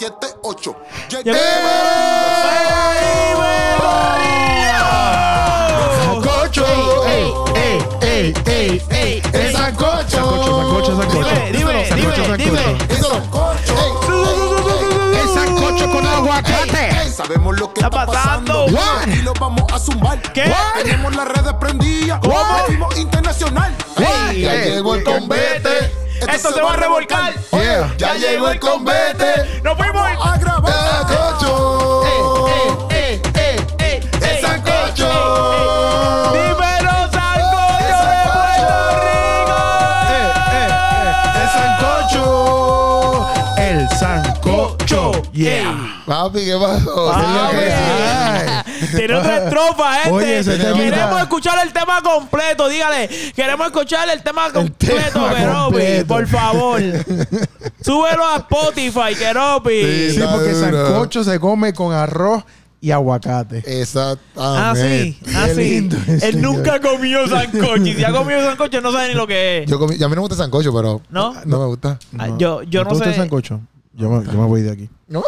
7, 8. Sancocho. Ey, ey, ey, ey, ey. El sancocho. Sancocho, sancocho, sancocho. Dime, dime, Sancocho, dime, sancocho. dime. El sancocho con aguacate. Sabemos lo que Está está, pasando. What? Y lo vamos a zumbar. ¿Qué? Tenemos las redes prendidas. ¿Cómo? Internacional. What? Ya llegó el convete. Esto se va a revolcar. Yeah. Ya llegó el convete. ¡Nos fuimos! Papi, ¿qué pasó? Tiene otra estrofa, gente. Oye. Queremos escuchar el tema completo. Dígale, queremos escuchar el tema completo, Keropi. Por favor. Súbelo a Spotify, Keropi. Sí. Sí, porque sancocho se come con arroz y aguacate. Exactamente. Ah, sí, ah, Qué sí. lindo ese Él nunca comió sancocho. Y si ha comido sancocho, no sabe ni lo que es. Yo comí- a mí no me gusta sancocho, pero ¿No? no me gusta. Ah, yo yo te no, gusta el sé. sancocho? Yo me, yo me voy de aquí. No.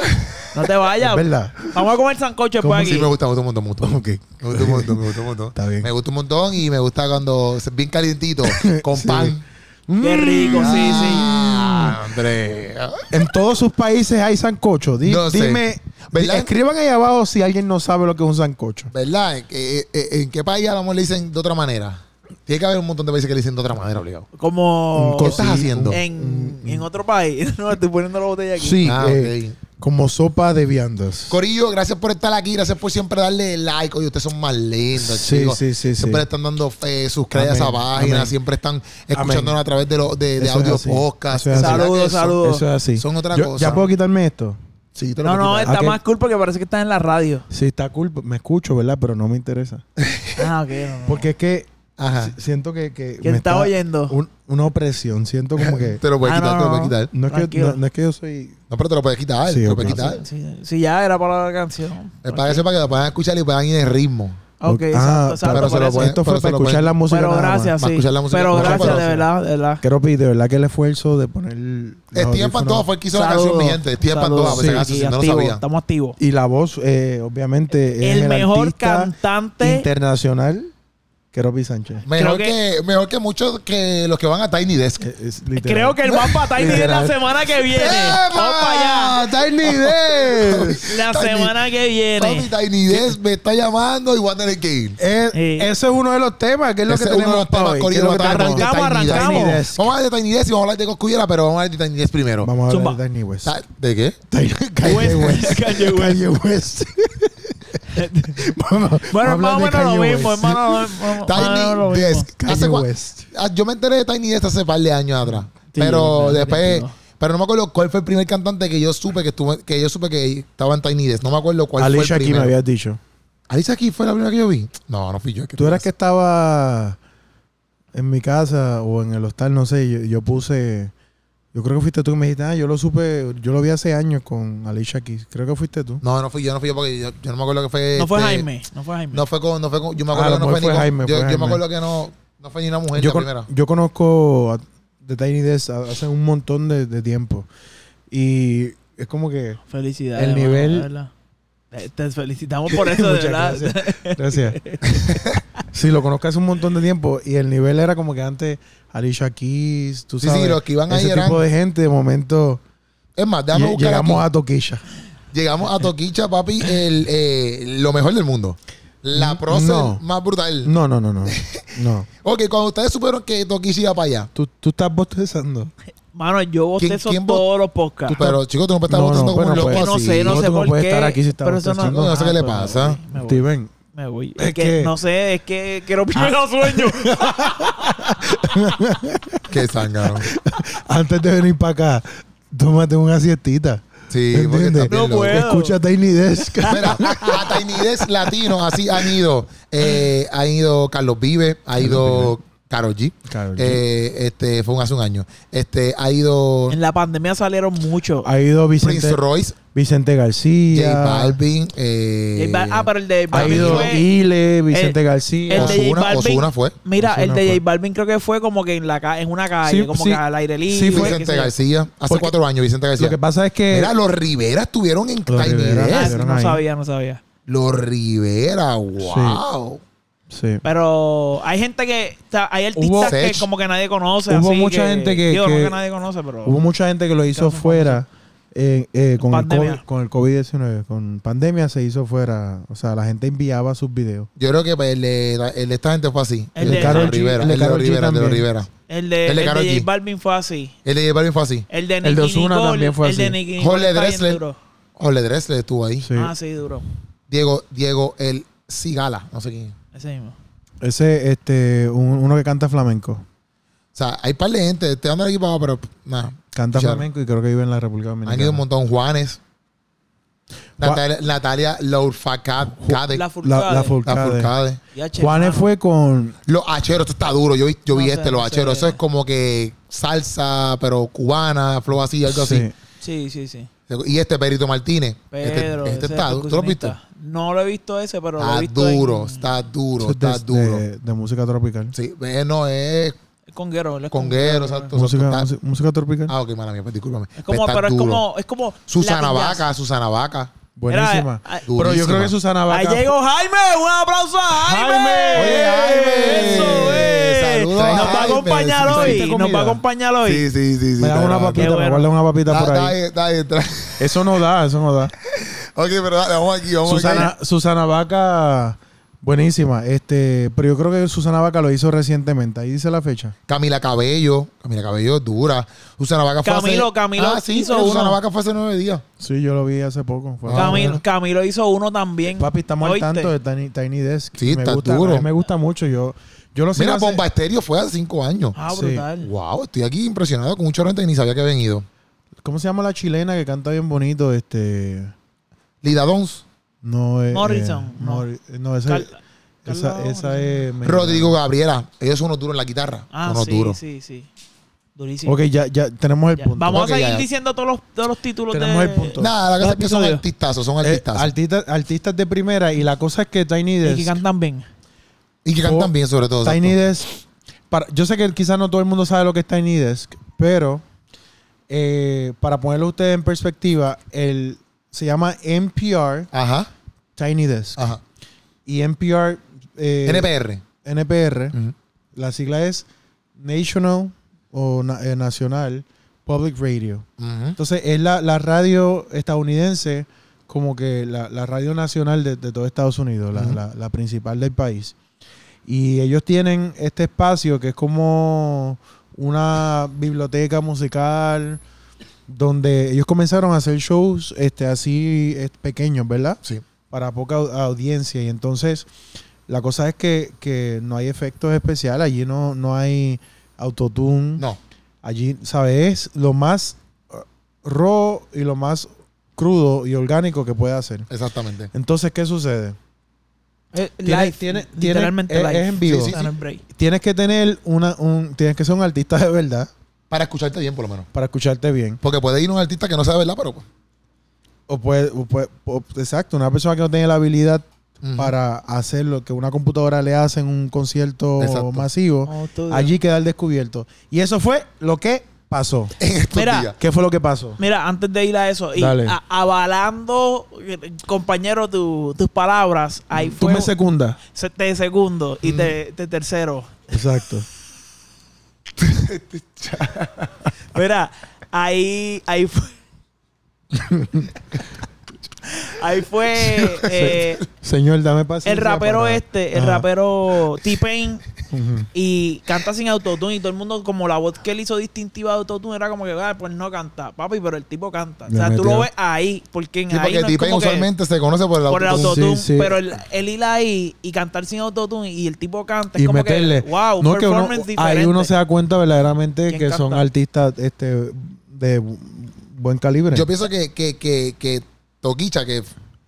No te vayas. Verdad. Vamos a comer sancocho ¿Cómo después Sí, aquí. me gusta, me gusta un montón, me gusta un montón. Me gusta un montón, me gusta un montón. Está bien. Me gusta un montón y me gusta cuando es bien calientito, con Sí. pan. Qué rico, sí, sí. Ah, André. En todos sus países hay sancocho. Di- No sé. Dime, ¿Verdad? escriban ahí abajo si alguien no sabe lo que es un sancocho. ¿Verdad? ¿En, qué- eh, en qué país a lo mejor le dicen de otra manera? Tiene que haber un montón de países que le dicen de otra manera, obligado. Como ¿Qué estás haciendo? en, en otro país. No, estoy poniendo la botella aquí. Sí, Ah, eh, ok. como sopa de viandas. Corillo, gracias por estar aquí, gracias por siempre darle like. Oye, ustedes son más lindos, Sí, chicos. sí, sí, Siempre sí. están dando fe, suscriben a esa Amén, página, amén. siempre están escuchándonos a través de, lo- de, de Eso es audio podcast. eso es así. ¿Verdad Saludos, saludos. Eso es así. Son otra Yo- cosa. ¿Ya puedo quitarme esto? Sí, te lo No, no, está Ok. más cool porque parece que estás en la radio. Sí, está cool. Me escucho, ¿verdad? Pero no me interesa. Ah, ok. no, no. Porque es que Ajá. si- siento que... que ¿Quién me está oyendo? un- una opresión. Siento como que... Te lo puedes Ah, quitar, no, te lo puedes quitar. No es, que, Tranquilo. no, no es que yo soy... No, pero te lo puedes quitar, Sí, te lo puedes quitar. Sí, sí, ya era para la canción. Es para eso, para que lo puedan escuchar y puedan ir en ritmo. Ok, Ah, exacto, exacto. pero se lo pueden- Esto pero fue se para lo escuchar pueden- la música Pero gracias, Para sí. escuchar la música. Pero Mucho gracias, de para- verdad, de verdad. Keropi, de verdad que el esfuerzo de poner... audífonos- Pantoja fue el que hizo la canción, mi gente. Saludos. Pantoja, si Sí, aquí, si no lo sabía. Estamos activos. Y la voz, eh, obviamente, es El mejor artista cantante. internacional, Keropi Sánchez. Mejor que, mejor que muchos que los que van a Tiny Desk. Es- es literal. Creo que el más para Tiny es la semana que viene. Vamos para allá. ¡Tiny Desk! La Tiny- semana que viene. Tiny Desk me está llamando y voy a tener que ir. Eh, Sí. Ese es uno de los temas, que es lo Ese que es uno de tenemos los temas, hoy. Corillo, ¿Qué es lo que de Arrancamos, Tiny Desk. arrancamos. Tiny Desk. Vamos a hablar de Tiny Desk y vamos a hablar de Coscuyera, pero vamos a hablar de Tiny Desk primero. Vamos a hablar Zumba. de Tiny West. ¿De qué? Tiny-. West. Kanye West. Kanye West. Bueno, a más o menos lo mismo, hermano. Tiny. Desk. ¿Hace West. Ah, Yo me enteré de Tiny Desk hace par de años atrás. Sí, pero después, pero no me acuerdo cuál fue el primer cantante que yo supe que estuvo, que yo supe que estaba en Tiny Desk. No me acuerdo cuál Alicia fue el aquí me primero. habías dicho. Alicia aquí fue la primera que yo vi. No, no fui yo. tú eras que estaba en mi casa o en el hostal, no sé, yo, yo puse... Yo creo que fuiste tú que me dijiste, ah, yo lo supe, yo lo vi hace años con Alicia Keys. Creo que fuiste tú. No, no fui yo, no fui yo porque yo, yo no me acuerdo que fue. No fue este, Jaime. No fue Jaime. No fue con, no fue con, yo me Ah, acuerdo que no fue, ni con- Jaime, yo, fue yo me acuerdo que no, no fue ni una mujer Yo, la con- primera. yo conozco a The Tiny Desk hace un montón de, de tiempo. Y es como que... Felicidades. El nivel- Te felicitamos por eso, de verdad. gracias. Gracias. sí, lo conozco hace un montón de tiempo. Y el nivel era como que antes Alicia Keys, tú Sí, sabes. sí, los que iban ahí ese eran- tipo de gente, de momento... Es más, déjame buscar llegamos aquí. a Toquilla. Llegamos a Toquicha, papi, el, eh, lo mejor del mundo. La prócer No. más brutal. No, no, no, no. No. Ok, cuando ustedes supieron que Toquicha iba para allá. Tú, tú estás bostezando. Mano, yo ¿Quién- bostezo quién bo- todos los podcasts. Pero, chicos, tú no puedes estar No, no, bostezando como un loco pues, no sé, no ¿Cómo sé por qué. estar aquí si estás pero eso no, bostezando? No sé qué le pues, pasa. Voy. Steven. Me voy. Es Es que, que- no sé, es que quiero pierdo sueño. Qué zángano. Antes de venir para acá, tómate una siestita. Sí, porque No puedo. Escucha Tiny Desk. Mira, a Tiny Desk Latino así han ido. eh, ha ido Carlos Vive, ha ido Karol G. Karol G. Eh, este, fue un- hace un año. Este, ha ido En la pandemia salieron muchos. Ha ido Vicente, Prince Royce, Vicente J García. Balvin, eh, J Bal- ah, pero el de Ha Balvin ido fue- Ile, Vicente el- García. el de J Ozuna, Balvin- Ozuna fue. Mira, el de fue. J Balvin creo que fue como que en la ca- en una calle, Sí, como sí. que al aire libre. Sí, fue- Vicente. García. Hace Porque- cuatro años, Vicente García. Lo que pasa es que. Mira, los Rivera estuvieron en Tiny no ahí. sabía, no sabía. Los Rivera, wow. sí. Pero hay gente que. o sea, hay artistas Hubo- que Sech. como que nadie conoce. Hubo así mucha gente que- Digo, no que- que nadie conoce, pero. Hubo mucha gente que lo hizo fuera eh, eh, con, el. COVID, con el COVID-19. Con pandemia se hizo fuera. O sea, la gente enviaba sus videos. Yo creo que pues, el de, el de esta gente fue así. El El, de de G, Rivera. el de El de Rivera, el de. Rivera. El de, El el de de, Karol J. Balvin fue así. El de J Balvin fue así. El de El de Ozuna también fue El de así. Nicole Jorge duro. Jorge Drexler estuvo ahí. Sí. Ah, sí, duro. Diego, Diego, el Cigala, no sé quién. O Ese mismo. Ese, este, un- uno que canta flamenco. sea, hay par de gente, te dando el equipo, pero nada. Canta flamenco y creo que vive en la República Han ido un Dominicana. montón. Juanes. Natalia, Natalia Lourfacade. La La, Furcade. la La Furcade. Furcade. Ya, che, Juanes hermano. fue con. Los acheros, esto está duro. Yo vi, yo vi No sé, este, los no. Eso es como que salsa, pero cubana, flow así, algo así. Sí. Sí, sí. Y este Perito Martínez. Pedro. este este ese está duro. ¿Tú lo percusionista. No lo he visto ese, pero lo he Está visto duro, en- está duro, Eso es de- está duro. De, de música tropical. Sí, eh, no, es Es conguero. él es conguero, exacto. Música, exacto, está- música, música tropical. Ah, ok, mala mía, pues discúlpame. Es como, Está pero es como, es como. Susana. Vaca, Susana Vaca. Buenísima. Eh, Pero yo creo que Susana Ahí Vaca. llegó Jaime. Un aplauso a Jaime. Jaime. Oye, Jaime. Eso es. Saludos Nos va a acompañar hoy. ¿trajiste Nos va a acompañar hoy. Sí, sí, sí. sí Me da está una papita, me guarda una papita Da- por ahí. ahí, da ahí, Eso no da, eso no da. Ok, pero dale, vamos aquí, vamos Susana, aquí. Susana Vaca, buenísima. Este, pero yo creo que Susana Vaca lo hizo recientemente. Ahí dice la fecha. Camila Cabello. Camila Cabello es dura. Susana Vaca fue Camilo, hace... Camilo Ah, sí, hizo Susana uno. Vaca fue hace nueve días. Sí, yo lo vi hace poco. Fue- Ah, Camilo, bueno. Camilo hizo uno también. Papi, estamos al ¿Oíste? tanto de Tiny, Tiny Desk. Sí, me está gusta, duro. a mí me gusta mucho. Yo, yo lo Mira, hace- Bomba Estéreo fue hace cinco años. Ah, Sí. brutal. Wow, estoy aquí impresionado con mucha gente que ni sabía que habían ido. ¿Cómo se llama la chilena que canta bien bonito? Este. Lida Dons, No es. Morrison, no. Mori- no, esa, Cal- esa, esa es. mexicana. Rodrigo Gabriela. Ellos son unos duros en la guitarra. Ah, son unos sí, duros. sí, sí. Durísimo. Ok, ya, ya tenemos el Ya. punto. Vamos Ok, a seguir ya, ya. diciendo todos los, todos los títulos Tenemos de... el punto. Nada, la cosa es que son episodios. artistazos, son Eh, artistas, artistas de primera y la cosa es que Tiny Y Desk. que cantan bien. y que cantan bien, sobre todo. Tiny exacto. Desk. Para, yo sé que quizás no todo el mundo sabe lo que es Tiny Desk, pero eh, para ponerlo ustedes en perspectiva, el, se llama NPR Ajá, Tiny Desk. ajá. Y NPR. eh, NPR. NPR, la sigla es National o na- eh, Nacional Public Radio. Entonces es la, la radio estadounidense como que la, la radio nacional de, de todo Estados Unidos, la- la principal del país. Y ellos tienen este espacio que es como una biblioteca musical donde ellos comenzaron a hacer shows este, así pequeños, ¿verdad? Sí. Para poca au- audiencia. Y entonces la cosa es que, que no hay efectos especiales, allí no, no hay autotune. No. Allí, ¿sabes? Es lo más uh, raw y lo más crudo y orgánico que puede hacer. Exactamente. Entonces, ¿qué sucede? Eh, Tiene- live. tiene- tiene- literalmente es- live. es en vivo. Sí, sí. Tienes que tener una, un, tienes que ser un artista de verdad Para escucharte bien, por lo menos. para escucharte bien. Porque puede ir un artista que no sabe verdad, pero. pues, O puede, o puede- o- exacto, una persona que no tiene la habilidad para hacer lo que una computadora le hace en un concierto Exacto. masivo, Oh, allí queda el descubierto. Y eso fue lo que pasó. En estos Mira, días. ¿Qué fue lo que pasó? Mira, antes de ir a eso, y a- avalando, compañero, tu- tus palabras, ahí Tú fue me secundas. se- de segundo y de tercero. Exacto. Mira, ahí, ahí fue. ahí fue eh, Señor, dame paciencia. el rapero para- este, el Ajá. rapero T-Pain, y canta sin autotune y todo el mundo, como la voz que él hizo distintiva de autotune era como que, ah, pues no canta, papi, pero el tipo canta. O sea, tú lo ves ahí, porque en Sí, ahí porque no T-Pain que usualmente se conoce por el por el autotune. autotune, Sí, sí. pero el, el ir ahí y cantar sin autotune y el tipo canta, es y como meterle. que, wow, no, que uno, performance diferente. ahí uno se da cuenta verdaderamente ¿Quién que son artistas este, de bu- buen calibre. Yo pienso que, que, que, que Toquicha, que,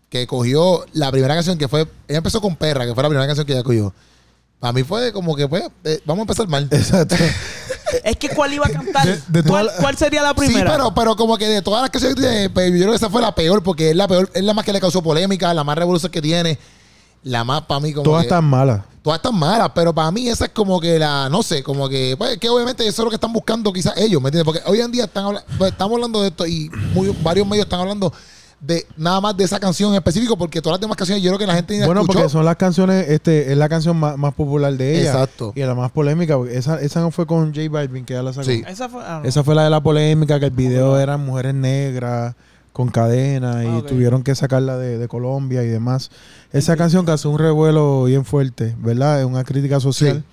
que cogió la primera canción que fue. Ella empezó con Perra, que fue la primera canción que ella cogió. Para mí fue como que, pues, eh, vamos a empezar mal. Exacto. Es que ¿cuál iba a cantar? De- de ¿Cuál, toda la- cuál sería la primera? Sí, pero, pero como que de todas las canciones que tiene, pues, yo creo que esa fue la peor, porque es la peor, es la más que le causó polémica, la más revolución que tiene, la más para mí como Todas que- están malas. todas están malas, pero para mí esa es como que la, no sé, como que, pues, que obviamente eso es lo que están buscando quizás ellos, ¿me entiendes? Porque hoy en día están habla- pues, estamos hablando de esto y muy- varios medios están hablando de nada más de esa canción en específico, porque todas las demás canciones yo creo que la gente ni Bueno, escuchó. porque son las canciones, este, es la canción más, más popular de ella. Exacto. Y la más polémica. porque Esa, esa no fue con J Balvin que ella la sacó. Sí. Esa fue. ah, no. Esa fue la de la polémica, que el video eran mujeres negras con cadenas y Ah, ok. tuvieron que sacarla de, de Colombia y demás. Esa canción causó un revuelo bien fuerte, ¿verdad? Es una crítica social.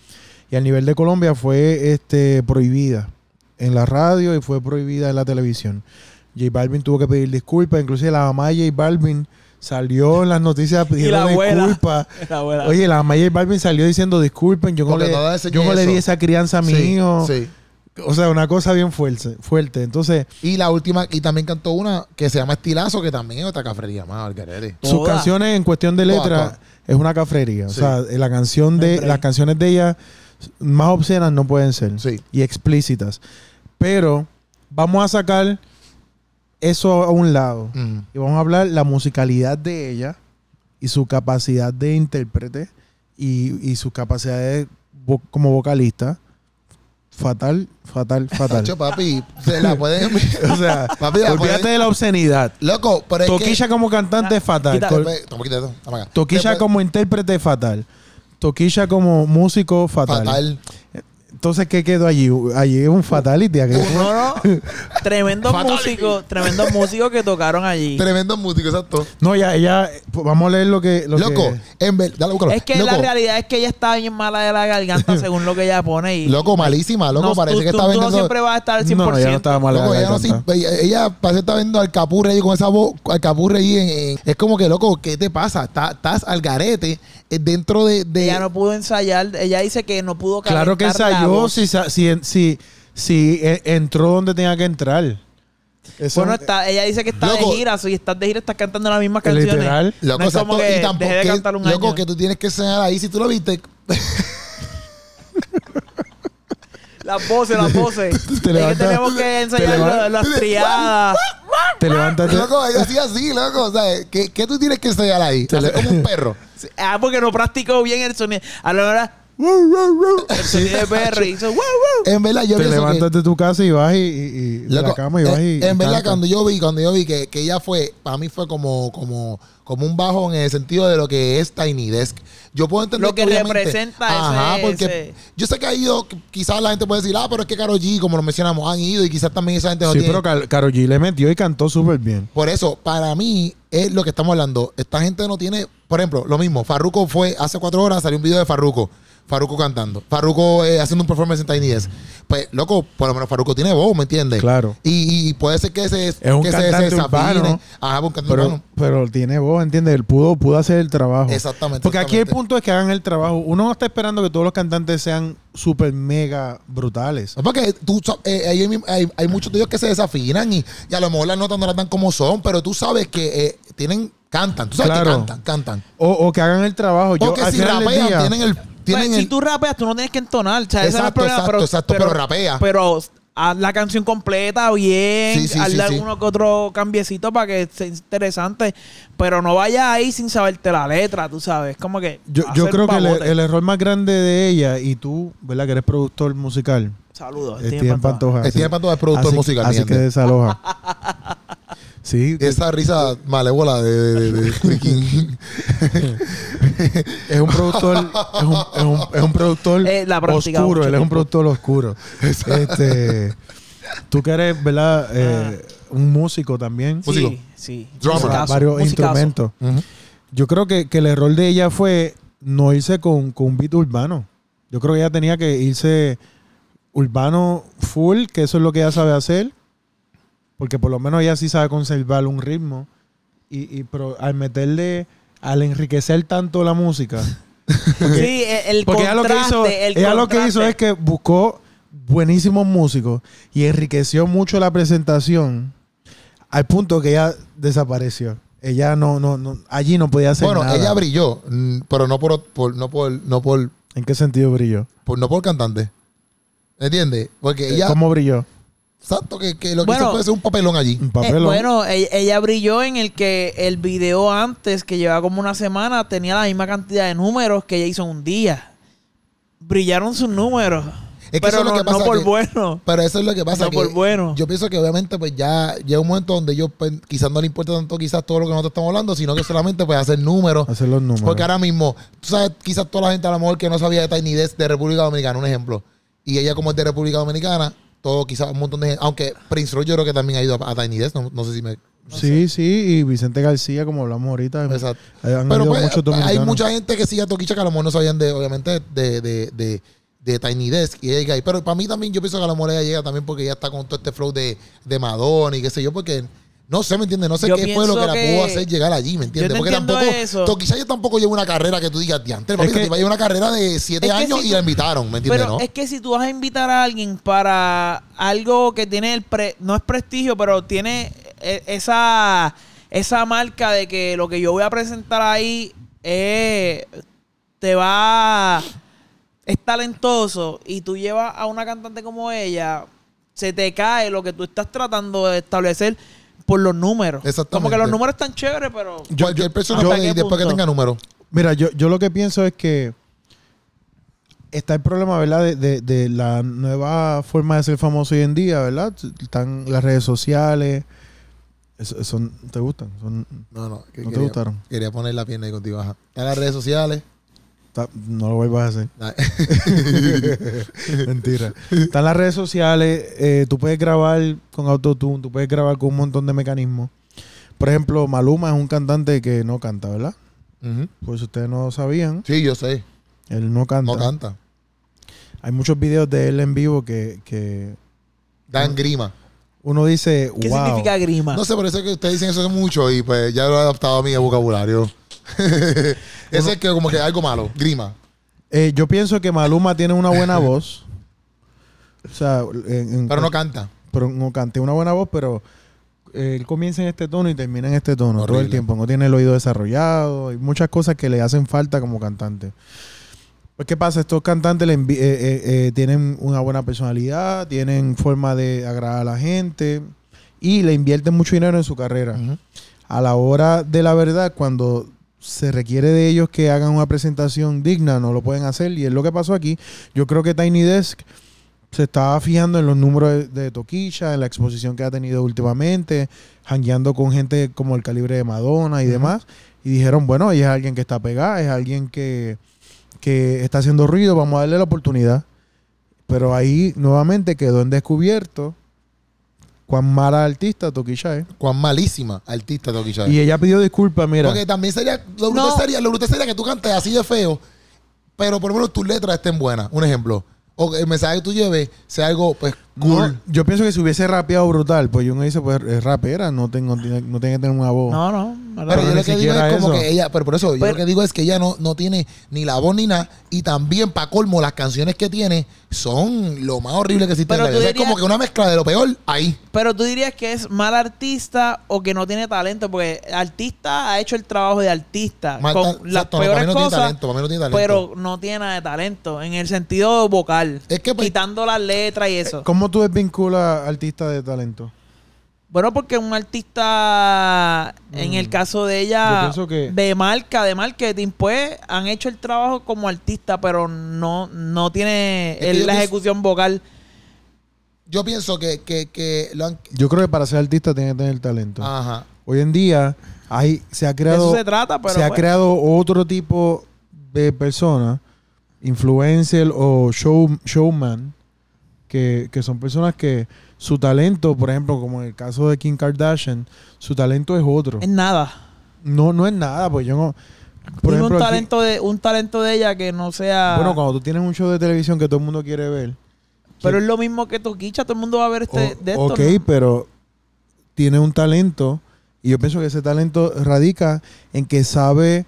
Y a nivel de Colombia fue este, prohibida en la radio y fue prohibida en la televisión. J Balvin tuvo que pedir disculpas, inclusive la mamá de J Balvin salió en las noticias pidiendo disculpas. Oye, la mamá de J Balvin salió diciendo disculpen, yo no, Porque le, no le enseñé yo no le di eso". esa crianza a mi Sí, hijo. sí. O sea, una cosa bien fuerte. fuerte. Entonces, Y la última, y también cantó una que se llama Estilazo, que también es otra cafrería más, sus canciones en cuestión de letra es una cafrería. Sí. O sea, la canción de, las canciones de ella más obscenas no pueden ser. Sí. Y explícitas. Pero vamos a sacar eso a un lado. Mm. Y vamos a hablar la musicalidad de ella y su capacidad de intérprete y, y sus capacidades vo- como vocalista. Fatal, fatal, fatal. Tacho, papi, se la pueden o sea, Papi, la olvídate pueden- de la obscenidad. Loco, pero es Toquilla como cantante es fatal. Col-. Toquilla como intérprete fatal. Toquilla como músico fatal. Fatal. Entonces, ¿qué quedó allí? Allí es un fatality. No, no. Tremendos músicos, tremendos músicos que tocaron allí. Tremendo músico, exacto. No, ya, ella. pues, Vamos a leer lo que. Lo Loco, que- en ver, dale, búscalo. Es que loco, la realidad es que ella está bien mala de la garganta según lo que ella pone. Y, Loco, malísima, loco, No, parece tú- que tú- está tú no vendiendo. siempre vas a estar al 100%. No, ella no estaba mal. Loco, ella, no, sí, ella, ella parece que está viendo al capurre ahí con esa voz, al capurre ahí. en- en- es como que, loco, ¿qué te pasa? Está- Estás al garete dentro de. de- Ella no pudo ensayar. Ella dice que no pudo Claro que ensayó si, sa- si, si, si eh, entró donde tenía que entrar. Eso- Bueno, está, ella dice que está Loco. de gira. Si estás de gira, estás cantando las mismas canciones. Literal. Loco, no es como que y tampoco de que- cantar un loco, año. que tú tienes que enseñar ahí. Si tú lo viste, Las voces, las voces. Te es que levantas- tenemos que ensayar levantas- lo- las triadas. Te levantas. loco, hacía así, loco. O sea, ¿qué, qué tú tienes que enseñar ahí? Hacer como un perro. Ah, porque no practicó bien el sonido. A el sonido de perro hizo. En verdad, yo te que- levantas de tu casa y vas y, y- y- de la cama y vas eh, y. en y verdad cantas. cuando yo vi cuando yo vi que, que ella fue para mí fue como como como un bajo en el sentido de lo que es Tiny Desk yo puedo entender Lo que obviamente- representa ajá ese- porque ese- yo sé que ha ido quizás la gente puede decir ah pero es que Karol G como lo mencionamos han ido y quizás también esa gente no Sí, tiene pero Car- Karol G le metió y cantó súper bien. por eso para mí es lo que estamos hablando. Esta gente no tiene por ejemplo lo mismo Farruko fue hace cuatro horas salió un video de Farruko Farruko cantando Farruko eh, haciendo un performance en Tiny Desk pues loco por lo menos Farruko tiene voz ¿me entiendes? Claro. Y, y puede ser que se, Es un que se, cantante se desafine. urbano. Ajá, un cantante Pero, urbano. pero tiene voz, ¿entiendes? Él pudo, pudo hacer el trabajo. Exactamente. Porque aquí el punto es que hagan el trabajo. Uno no está esperando que todos los cantantes sean súper mega brutales. No, Porque tú, eh, hay, hay- hay muchos de ellos que se desafinan y, y a lo mejor las notas no las dan como son, pero tú sabes que eh, tienen, cantan. Tú sabes Claro. que cantan, cantan. O, o que hagan el trabajo. Yo, o que si rapean, día- tienen el. Tienen Pues, si tú rapeas, tú no tienes que entonar. O sea, ese no es el Exacto, problema, exacto, exacto, pero rapea. Pero haz la canción completa bien. Sí, sí, alguno que otro cambiecito para que sea interesante. Pero no vayas ahí sin saberte la letra, tú sabes. Como que. yo, yo creo que el, error más grande de ella y tú, ¿verdad? Que eres productor musical. Saludos. Es Steven Steven Pantoja. Pantoja. Es productor así- musical, Así que desaloja. sí, que esa risa malévola de, de, de- de freaking- es un productor, es un, es un, es un productor Eh, la oscuro, él es un productor oscuro. este, tú que eres, ¿verdad? Eh, un músico también. Músico. Sí, sí. Drummer. Musicazo, varios musicazo. instrumentos. Yo creo que, que el error de ella fue no irse con, con un beat urbano. Yo creo que ella tenía que irse urbano full, que eso es lo que ella sabe hacer. Porque por lo menos ella sí sabe conservar un ritmo. Y, y- pero al meterle, al enriquecer tanto la música. Sí, el, el Porque ella lo que hizo, ella lo que hizo es que buscó buenísimos músicos y enriqueció mucho la presentación al punto que ella desapareció. Ella no, no, no, allí no podía hacer Bueno, nada. ella brilló, mm, pero no por, por- no por, no por ¿En qué sentido brilló? Pues no por cantante. ¿Entiendes? Porque ella. ¿Cómo brilló? Exacto, que, que lo que Bueno, hizo fue hacer un papelón allí. Un Eh, papel. bueno, ella, ella brilló en el que el video antes, que llevaba como una semana, tenía la misma cantidad de números que ella hizo en un día. Brillaron sus números. Es que pero eso es lo no, que pasa no por que- bueno. Pero eso es lo que pasa. No que por bueno. Yo pienso que obviamente pues ya llega un momento donde ellos pues, quizás no le importa tanto quizás todo lo que nosotros estamos hablando, sino que solamente pues hacer números. Hacer los números. Porque ahora mismo, tú sabes, quizás toda la gente a lo mejor que no sabía de Tiny Desk de República Dominicana, un ejemplo. Y ella como es de República Dominicana, todo quizás un montón de gente, aunque Prince Roy yo creo que también ha ido a, a Tiny Desk, no, no sé si me... no sí, sí, y Vicente García, como hablamos ahorita. Exacto. Han Pero pues, hay mucha gente que sigue a Toquicha que a lo mejor no sabían de, obviamente, de, de, de, de Tiny Desk y ella. Pero para mí también yo pienso que a lo mejor ella llega también porque ella está con todo este flow de, de Madonna y qué sé yo, porque no sé, ¿me entiendes? No sé Yo qué fue lo que la pudo hacer llegar allí, ¿me entiendes? Te Porque tampoco, eso. Toquicha yo tampoco lleva una carrera que tú digas, diantre, papi, Es que- que lleva una carrera de siete años si y tú- la invitaron, ¿me entiendes? Pero no? es que si tú vas a invitar a alguien para algo que tiene el pre, no es prestigio, pero tiene eh, esa esa marca de que lo que yo voy a presentar ahí es te va es talentoso y tú llevas a una cantante como ella, se te cae lo que tú estás tratando de establecer por los números. Exactamente. Como que los números están chéveres, pero Cualquier persona ¿hasta de- qué después que punto? tenga número. Mira, yo, yo lo que pienso es que está el problema, ¿verdad? De, de- de la nueva forma de ser famoso hoy en día, ¿verdad? Están las redes sociales. Eso- son, ¿Te gustan? Son, No, no. que ¿No te gustaron? Quería poner la pierna ahí contigo, ajá. En las redes sociales. No lo vuelvas a hacer. Ah, Mentira. Están las redes sociales. eh, tú puedes grabar con autotune. Tú puedes grabar con un montón de mecanismos. Por ejemplo, Maluma es un cantante que no canta, ¿verdad? Pues si ustedes no sabían, Sí, yo sé. él no canta. No canta. Hay muchos videos de él en vivo que, que Dan grima. uno dice, ¿qué wow. significa grima? No sé, por eso es que ustedes dicen eso mucho y pues ya lo he adaptado a mi vocabulario. Ese es que como que algo malo, grima. Eh, yo pienso que Maluma tiene una buena voz. O sea, en- en- Pero no canta. pero no canta una buena voz, pero eh, él comienza en este tono y termina en este tono todo el Horrible. tiempo. No tiene el oído desarrollado. Hay muchas cosas que le hacen falta como cantante. Pues, ¿qué pasa? Estos cantantes le envi- eh, eh, eh, tienen una buena personalidad, tienen forma de agradar a la gente y le invierten mucho dinero en su carrera. Ujú. A la hora de la verdad, cuando se requiere de ellos que hagan una presentación digna, no lo pueden hacer. Y es lo que pasó aquí. Yo creo que Tiny Desk se estaba fijando en los números de, de Toquilla, en la exposición que ha tenido últimamente, jangueando con gente como el calibre de Madonna y demás. Y dijeron, bueno, ella es alguien que está pegada, es alguien que, que está haciendo ruido, vamos a darle la oportunidad. Pero ahí nuevamente quedó en descubierto cuán mala artista Toquilla es. Cuán malísima artista Toquicha. Y ella pidió disculpas, mira. Porque también sería lo, bruto No. sería, lo bruto sería que tú cantes así de feo, pero por lo menos tus letras estén buenas. Un ejemplo. O que el mensaje que tú lleves sea algo, pues, cool. No, yo pienso que si hubiese rapeado brutal, pues uno dice, pues es rapera, no tengo, no tiene que tener una voz. No, no. no Pero Pero yo lo que digo es como eso. que ella, pero por eso, yo lo que digo es que ella no, no tiene ni la voz ni nada. Y también, para colmo, las canciones que tiene son lo más horrible que existe en la vida. Es dirías- como que una mezcla de lo peor ahí. Pero tú dirías que es mal artista o que no tiene talento, porque artista ha hecho el trabajo de artista Mal con ta- las exacto, no, para peores mí no tiene cosas, talento, para mí no tiene talento. pero no tiene nada de talento en el sentido vocal, Es que, pues- quitando las letras y eso. ¿Cómo tú desvinculas artista de talento? Bueno, porque un artista, en el caso de ella, que- de marca, de marketing, pues han hecho el trabajo como artista, pero no, no tiene Es el- la pienso- ejecución vocal. Yo pienso que, que, que lo han. Yo creo que para ser artista tiene que tener talento. Ajá. Hoy en día hay, se ha De creado, eso se trata, pero se ha pues, creado otro tipo de persona, influencer o show, showman, que, que son personas que su talento, por ejemplo, como en el caso de Kim Kardashian, su talento es otro. es nada. No, no es nada, pues yo no. Por ejemplo, un aquí- talento de un talento de ella que no sea bueno, cuando tú tienes un show de televisión que todo el mundo quiere ver. pero es lo mismo que Toquicha todo el mundo va a ver este O- de esto ok, ¿no? pero tiene un talento y yo pienso que ese talento radica en que sabe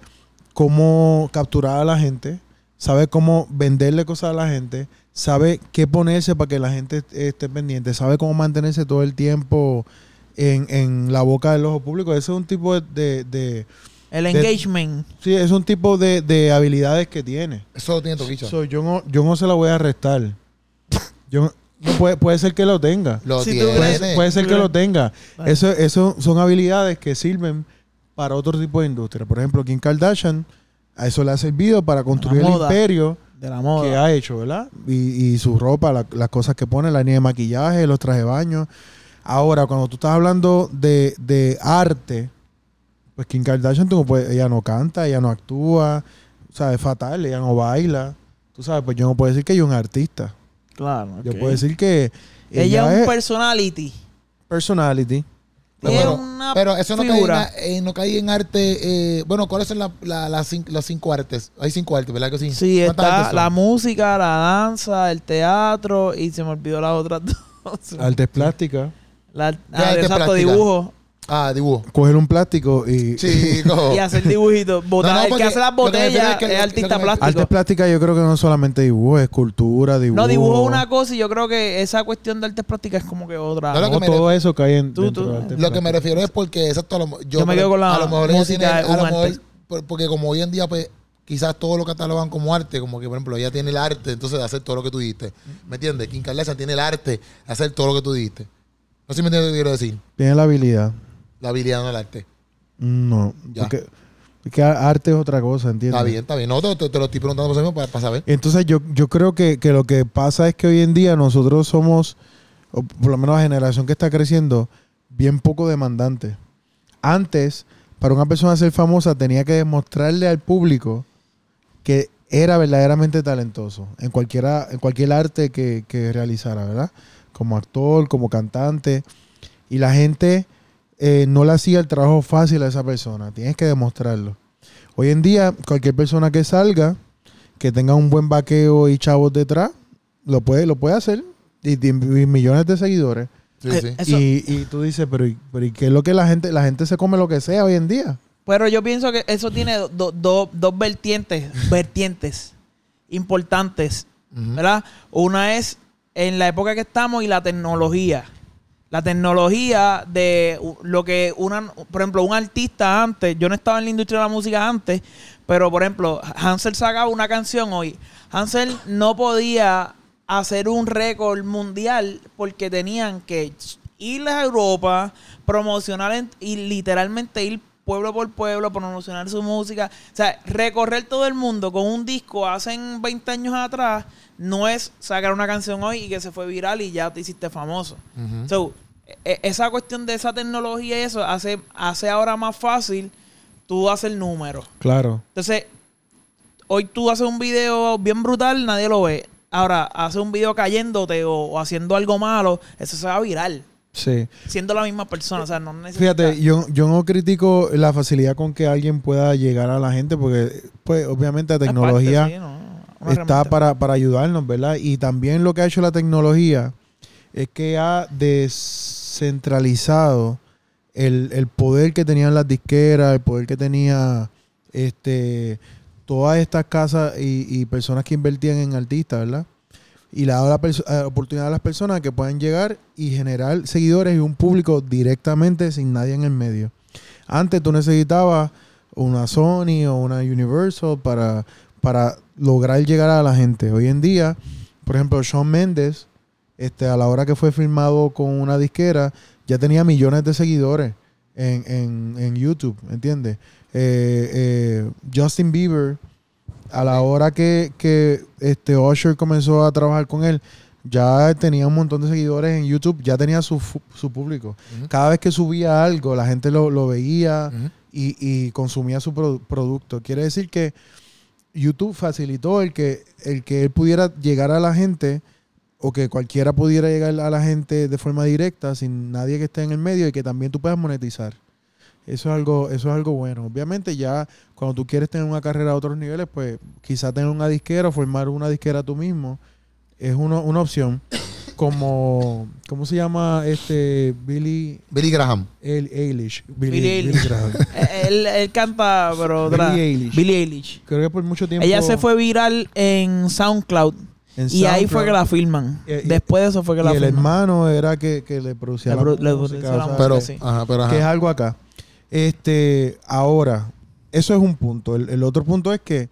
cómo capturar a la gente, sabe cómo venderle cosas a la gente, sabe qué ponerse para que la gente est- esté pendiente, sabe cómo mantenerse todo el tiempo en, en la boca del ojo público. Ese es un tipo de, de- de- El de- engagement. Sí, es un tipo de, de habilidades que tiene. Eso lo tiene Toquicha. So, yo, no, yo no se la voy a restar. Yo, no puede, puede ser que lo tenga. Lo Si tú tiene. Puede, puede ser que lo tenga. Vale. Eso, eso son habilidades que sirven para otro tipo de industria. Por ejemplo, Kim Kardashian, a eso le ha servido para construir el imperio De la que moda. ha hecho, ¿verdad? Y, y su ropa, la- las cosas que pone, la línea de maquillaje, los trajes de baño. Ahora, cuando tú estás hablando de, de arte, pues Kim Kardashian, tú no puedes- ella no canta, ella no actúa, o sea, es fatal, ella no baila. Tú sabes, pues yo no puedo decir que ella es un artista. Claro. Yo puedo decir que Ella, ella, es un personality. personality. Pero- una Pero eso no cae, en, eh, no cae en arte. eh, bueno, ¿cuáles son la- la- las cinco artes? Hay cinco artes, ¿verdad que sí? Sí, ¿Cuántas está la música, la danza, el teatro y se me olvidó las otras dos. Artes plásticas. La, ¿Qué ah, arte exacto, plástica? dibujo. Ah, dibujo. Coger un plástico y... Chico. Y hacer dibujitos. Botar- No, no, el que hace las que botellas es que artista que plástico. Artes plásticas yo creo que no es solamente dibujo, es escultura, dibujo. no, dibujo es una cosa y yo creo que esa cuestión de artes plásticas es como que otra. No, lo que todo eso cae en Tú- tú- de artes Lo que me refiero es porque, exacto, a lo, yo, Yo me quedo con la a lo mejor tiene- a lo mejor- porque como hoy en día, pues, quizás todo lo catalogan como arte, como que, por ejemplo, ella tiene el arte, entonces, de hacer todo lo que tú dijiste. ¿Me entiendes? Kim Kardashian tiene el arte de hacer todo lo que tú dijiste. No sé si me entiendes lo que quiero decir. Tiene la habilidad. La habilidad no el arte. No, Ya. porque, porque arte es otra cosa, ¿entiendes? Está bien, está bien. No, te, te- te lo estoy preguntando por eso para, para saber. Entonces yo, yo creo que, que lo que pasa es que hoy en día nosotros somos, o por lo menos la generación que está creciendo, bien poco demandantes. Antes, para una persona ser famosa tenía que demostrarle al público que era verdaderamente talentoso en, cualquiera, en cualquier arte que, que realizara, ¿verdad? Como actor, como cantante. Y la gente eh, no le hacía el trabajo fácil a esa persona. Tienes que demostrarlo. Hoy en día, cualquier persona que salga, que tenga un buen vaqueo y chavos detrás, lo puede, lo puede hacer. Y, tiene- y millones de seguidores. Sí, Eh, sí. Eso- Y, y tú dices, pero, ¿y- pero ¿y qué es lo que la gente, la gente se come lo que sea hoy en día? Pero yo pienso que eso tiene do- do- do- dos vertientes, vertientes importantes. ¿verdad? Una es en la época que estamos y la tecnología. La tecnología de lo que una, por ejemplo, un artista antes, yo no estaba en la industria de la música antes, pero por ejemplo, Hansel sacaba una canción hoy. Hansel no podía hacer un récord mundial porque tenían que ir a Europa, promocionar en- y literalmente ir pueblo por pueblo, promocionar su música. O sea, recorrer todo el mundo con un disco hace 20 años atrás no es sacar una canción hoy y que se fue viral y ya te hiciste famoso. So, e- esa cuestión de esa tecnología y eso hace, hace ahora más fácil tú hacer números. Claro. Entonces, hoy tú haces un video bien brutal, nadie lo ve. Ahora, haces un video cayéndote o, o haciendo algo malo, eso se va a viral. Sí. Siendo la misma persona, o sea, no necesitas... Fíjate, yo, yo no critico la facilidad con que alguien pueda llegar a la gente, porque, pues, obviamente la parte, tecnología sí, ¿no? Una está para, para ayudarnos, ¿verdad? Y también lo que ha hecho la tecnología es que ha descentralizado el, el poder que tenían las disqueras, el poder que tenía este todas estas casas y, y personas que invertían en artistas, ¿verdad? Y le ha dado la eh, oportunidad a las personas que puedan llegar y generar seguidores y un público directamente sin nadie en el medio. Antes tú necesitabas una Sony o una Universal para, para lograr llegar a la gente. Hoy en día, por ejemplo, Shawn Mendes, este, a la hora que fue filmado con una disquera, ya tenía millones de seguidores en, en, en YouTube, ¿entiendes? Eh, eh, Justin Bieber, a la hora que, que este Usher comenzó a trabajar con él, ya tenía un montón de seguidores en YouTube, ya tenía su, su público. Cada vez que subía algo, la gente lo, lo veía y, y consumía su produ- producto. Quiere decir que YouTube facilitó el que, el que él pudiera llegar a la gente o que cualquiera pudiera llegar a la gente de forma directa sin nadie que esté en el medio y que también tú puedas monetizar. Eso es algo, eso es algo bueno. Obviamente ya cuando tú quieres tener una carrera a otros niveles, pues quizá tener una disquera o formar una disquera tú mismo es uno- una opción. Como, ¿cómo se llama este Billy Billy Graham. El Eilish? Billie Eilish. Graham. Eh, él, él canta, pero. Billie Eilish. Billie Eilish. Creo que por mucho tiempo. Ella se fue viral en SoundCloud en y ahí fue que la filman. Y- y- Después de eso fue que Y la el filman. hermano era que, que le producía Le la produ- le música, producía la o sea, música. Pero, sí. ajá, pero ajá. que es algo acá. Este, ahora, eso es un punto. El, el otro punto es que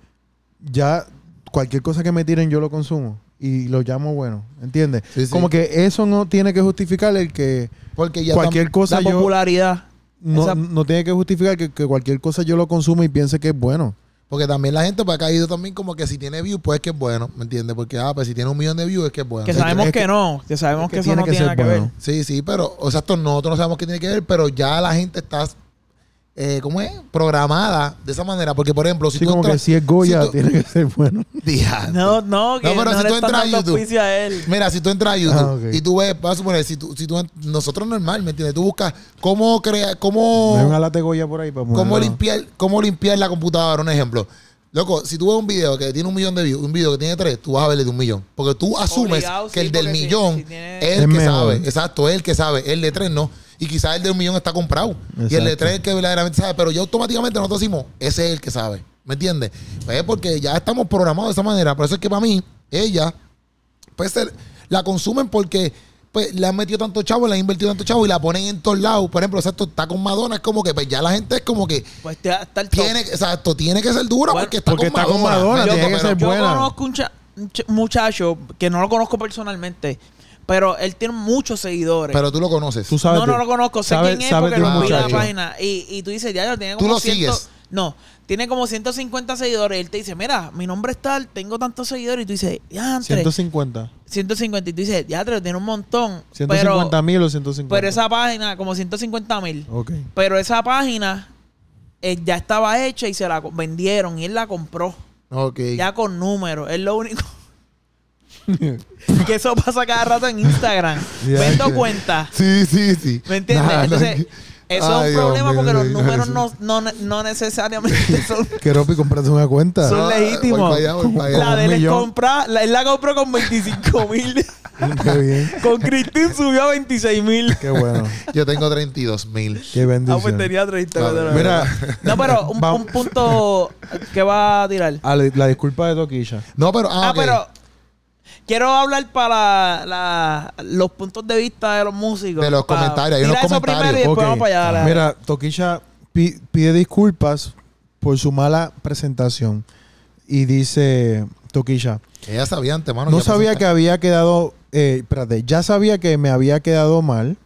ya cualquier cosa que me tiren yo lo consumo y lo llamo bueno, ¿entiendes? Sí, sí. Como que eso no tiene que justificar el que Porque ya cualquier cosa La yo popularidad. no, esa- no tiene que justificar que, que cualquier cosa yo lo consumo y piense que es bueno. Porque también la gente pues, ha caído también como que si tiene views, pues es que es bueno, ¿me entiendes? Porque, ah, pues si tiene un millón de views es que es bueno. Que sabemos es que, que- no, que sabemos es que, que eso tiene no que tiene ser nada que ver. Sí, sí, pero, o sea, esto nosotros no sabemos qué tiene que ver, pero ya la gente está, eh, ¿cómo es? Programada de esa manera. Porque, por ejemplo, si Sí, tú como que entras- si es Goya, si tú- tiene que ser bueno. Diantre. No, no, que No, no, pero si le tú entras a YouTube- a él. Mira, si tú entras a YouTube Ah, y tú ves, vas a suponer, si tú, si tú, nosotros normal, ¿me entiendes? Tú buscas cómo crear, cómo... No hay una lata de Goya por ahí para ¿Cómo limpiar, ¿Cómo limpiar la computadora? Un ejemplo. Loco, si tú ves un video que tiene un millón de views, un video que tiene tres, tú vas a verle de un millón. Porque tú asumes Obligado, que sí, el del si- millón si tiene- es el que mejor. sabe. Exacto, es el que sabe. El de tres no. Y quizás el de un millón está comprado. Y el de tres es el que verdaderamente sabe. Pero ya automáticamente nosotros decimos, ese es el que sabe. ¿Me entiendes? Pues es porque ya estamos programados de esa manera. Por eso es que para mí, ella, pues la consumen porque pues, le han metido tanto chavo, le han invertido tanto chavo y la ponen en todos lados. Por ejemplo, exacto, está con Madonna, es como que pues ya la gente es como que Pues te- está el tiene, exacto, tiene que ser dura Bueno, porque está porque con está con Madonna. Yo- tiene que ser Yo buena. conozco un, cha- un ch- muchacho que no lo conozco personalmente, pero él tiene muchos seguidores. Pero tú lo conoces. Tú sabes no, no lo conozco, sé sabes- quién es sabes porque lo vi en la página. Y, y tú dices, ya, tiene ¿Tú como lo 100 sigues? No, tiene como 150 seguidores. Él te dice, mira, mi nombre es tal, tengo tantos seguidores. Y tú dices, ya, entre 150. 150. Y tú dices, ya, tiene un montón. 150 pero, mil o 150. pero esa página, como 150 mil. Ok. Pero esa página eh, ya estaba hecha y se la vendieron y él la compró. Ok. Ya con números. Es lo único. que eso pasa cada rato en Instagram. Vendo que- cuentas. Sí, sí, sí. ¿Me entiendes? Nah, Entonces, que- eso Ay, es un Dios problema mío, porque los números no, no, no necesariamente son, Keropi, compraste una cuenta. son Ah, voy legítimos. para allá, voy para allá. La de él la, él la compró con 25 mil. Qué bien. con Cristín subió a 26 mil. Qué bueno. Yo tengo 32 mil. Qué Ah, pues bendición. tenía 30. Vale. pero- Mira, No, pero un, punto que va a tirar. ah, la, la disculpa de Toquilla. No, pero. Ah, Ah, pero quiero hablar para la- los puntos de vista de los músicos. De los comentarios, hay unos eso comentarios. primero y después vamos para allá. Mira, Toquilla pi- pide disculpas por su mala presentación. Y dice Toquilla, Ella sabía antemano. no sabía que había quedado, eh, espérate, ya sabía que me había quedado mal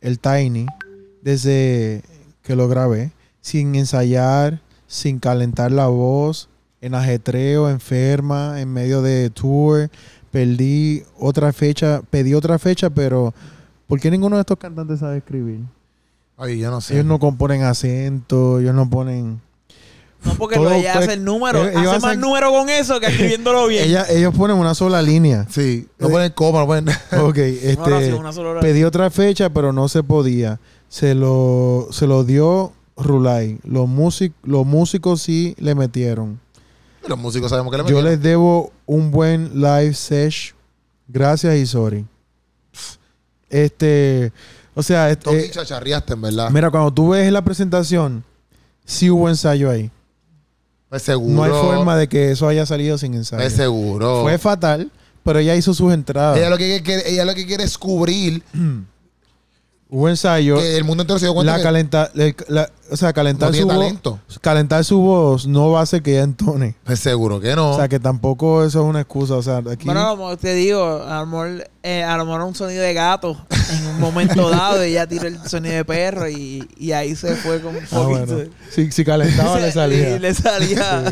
el Tiny desde que lo grabé, sin ensayar, sin calentar la voz, en ajetreo, enferma, en medio de tour, perdí otra fecha, pedí otra fecha, pero ¿por qué ninguno de estos cantantes sabe escribir? Ay, yo no sé. Ellos no componen acento, ellos no ponen... No, porque lo ella hace el número. ellos- ellos hace más hacen- número con eso que escribiéndolo bien. Ella- ellos ponen una sola línea. Sí. No ponen coma, no ponen. Ok, este... una sola. Pedí otra fecha, pero no se podía. Se lo, se lo dio Rulay. Los, músic- los músicos sí le metieron. Los músicos sabemos que le Yo metieron. les debo un buen live sesh. Gracias y sorry. Este, o sea, este, eh, chacharriaste, en verdad. mira, cuando tú ves la presentación, sí hubo ensayo ahí. Pues seguro. No hay forma de que eso haya salido sin ensayo. Pues seguro. Fue fatal, pero ella hizo sus entradas. ella, lo que quiere, ella lo que quiere es cubrir Hubo ensayo. que el mundo entero se dio cuenta La que calenta, el- la- o sea, no calentar su voz, calentar su voz no va a hacer que ella entone. Pues seguro que no. O sea, que tampoco eso es una excusa. O sea, aquí Bueno, mejor te digo, a lo mejor, eh, a lo mejor un sonido de gato en un momento dado y ella tira el sonido de perro y, y ahí se fue con un Ah, bueno. si, si calentaba le Y salía. le salía.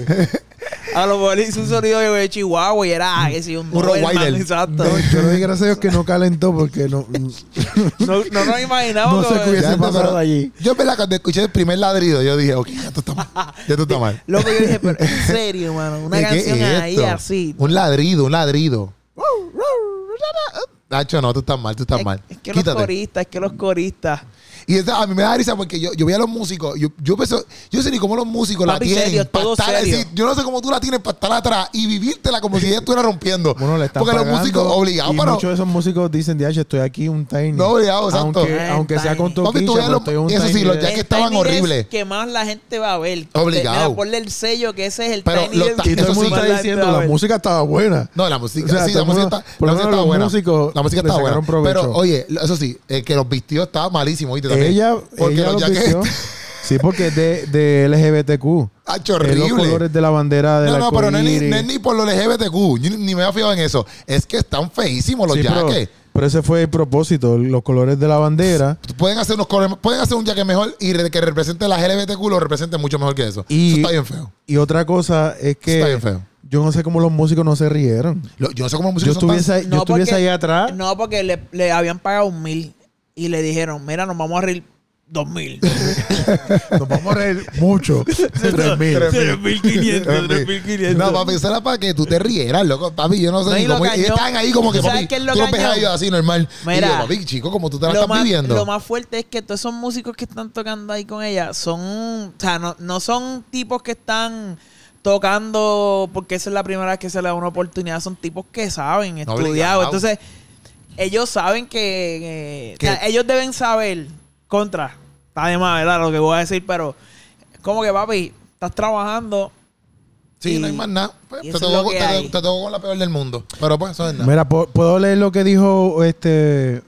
A lo mejor hizo un sonido de Chihuahua y era ah, que sí, un, Un Rottweiler. Exacto. No, yo le doy gracias a Dios que no calentó porque no, No, no nos imaginamos no sé que- qué hubiese pasado allí. Yo, en verdad, cuando escuché el primer ladrido, yo dije, ok, ya tú estás mal. Ya tú estás mal. Loco, yo dije, pero en serio, mano, una ¿De qué canción es ahí esto? así. Un ladrido, un ladrido. Nacho, no, tú estás mal, tú estás Es, mal. es que los coristas, es que los coristas. Y esa- a mí me da risa porque yo, yo veía a los músicos. Yo, yo pensé, yo sé ni cómo los músicos Papi, la tienen. serio, pa' todo estar- serio. yo no sé cómo tú la tienes para estar atrás y vivírtela como si ella estuviera rompiendo. Bueno, le están porque los músicos obligados, pero. muchos de esos músicos dicen, DH, estoy aquí un tiny. No, obligado, exacto. Aunque, aunque sea con un eso sí, los de- ya que El estaban horribles. que más la gente va a ver. Obligado. Ponle el sello que ese es el Pero Tiny Y todo el eso mundo sí, está diciendo, la música estaba buena. No, la música, O sea, sí, todo la música, estaba buena. la música estaba buena. Pero, oye, eso sí, el que los vistió estaba malísimo, ¿viste? También. Ella, Porque ella los lo jackets- vistió. Sí, porque es de, de LGBTQ. Es los colores de la bandera del No, no, pero no es, ni, no es ni por los LGBTQ. Yo ni, me había fijado en eso. Es que están feísimos los Sí, pero, jackets. pero ese fue el propósito, los colores de la bandera. Pueden hacer unos colores- pueden hacer un jacket mejor y que represente las LGBTQ lo represente mucho mejor que eso. Y- eso está bien feo. Y otra cosa es Eso está bien que feo. yo no sé cómo los músicos no se rieron. Lo- yo no sé cómo los Yo músicos son tan- estuviese, yo No, estuviese porque- ahí atrás. No, porque le, le habían pagado un mil y le dijeron, mira, nos vamos a reír dos mil. Nos vamos a reír mucho. Tres mil. Tres mil quinientos, tres mil quinientos. No, papi, eso era para que tú te rieras, loco. Papi, yo no sé No, ni cómo. Y estaban ahí como que, ¿Sabes papi, lo ves a ellos así normal. Mira, y yo, papi, chico, como tú te la lo estás más, viviendo. Lo más fuerte es que todos esos músicos que están tocando ahí con ella son, o sea, no, no son tipos que están tocando porque esa es la primera vez que se le da una oportunidad, son tipos que saben, No, estudiados. Entonces, ellos saben que, eh, Que- o sea, ellos deben saber contra, está de más, ¿verdad? Lo que voy a decir, pero como que papi, estás trabajando. sí, y- no hay más nada. Pues, te, eso es tocó, lo que te- hay. te tocó con la peor del mundo. Pero pues, eso es nada. Mira, ¿pu- ¿puedo leer lo que dijo este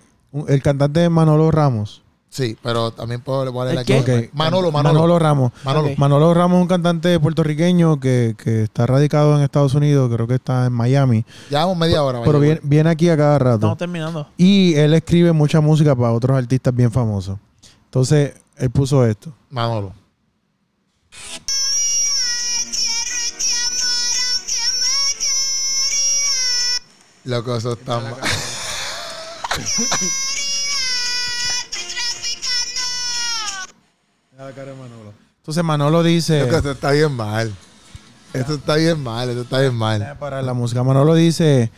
el cantante Manolo Ramos? Sí, pero también puedo ¿El aquí. Ok. Manolo, Manolo. Ramos. Manolo. Manolo Ramos es un cantante puertorriqueño que, que está radicado en Estados Unidos, creo que está en Miami, Llevamos media hora. pero viene, viene aquí a cada rato. Estamos terminando. Y él escribe mucha música para otros artistas bien famosos. Entonces, él puso esto. Manolo. Loco, eso está mal. Entonces, Manolo dice... Esto está bien mal. Esto está bien mal, esto está bien mal. Parar la música. Manolo dice,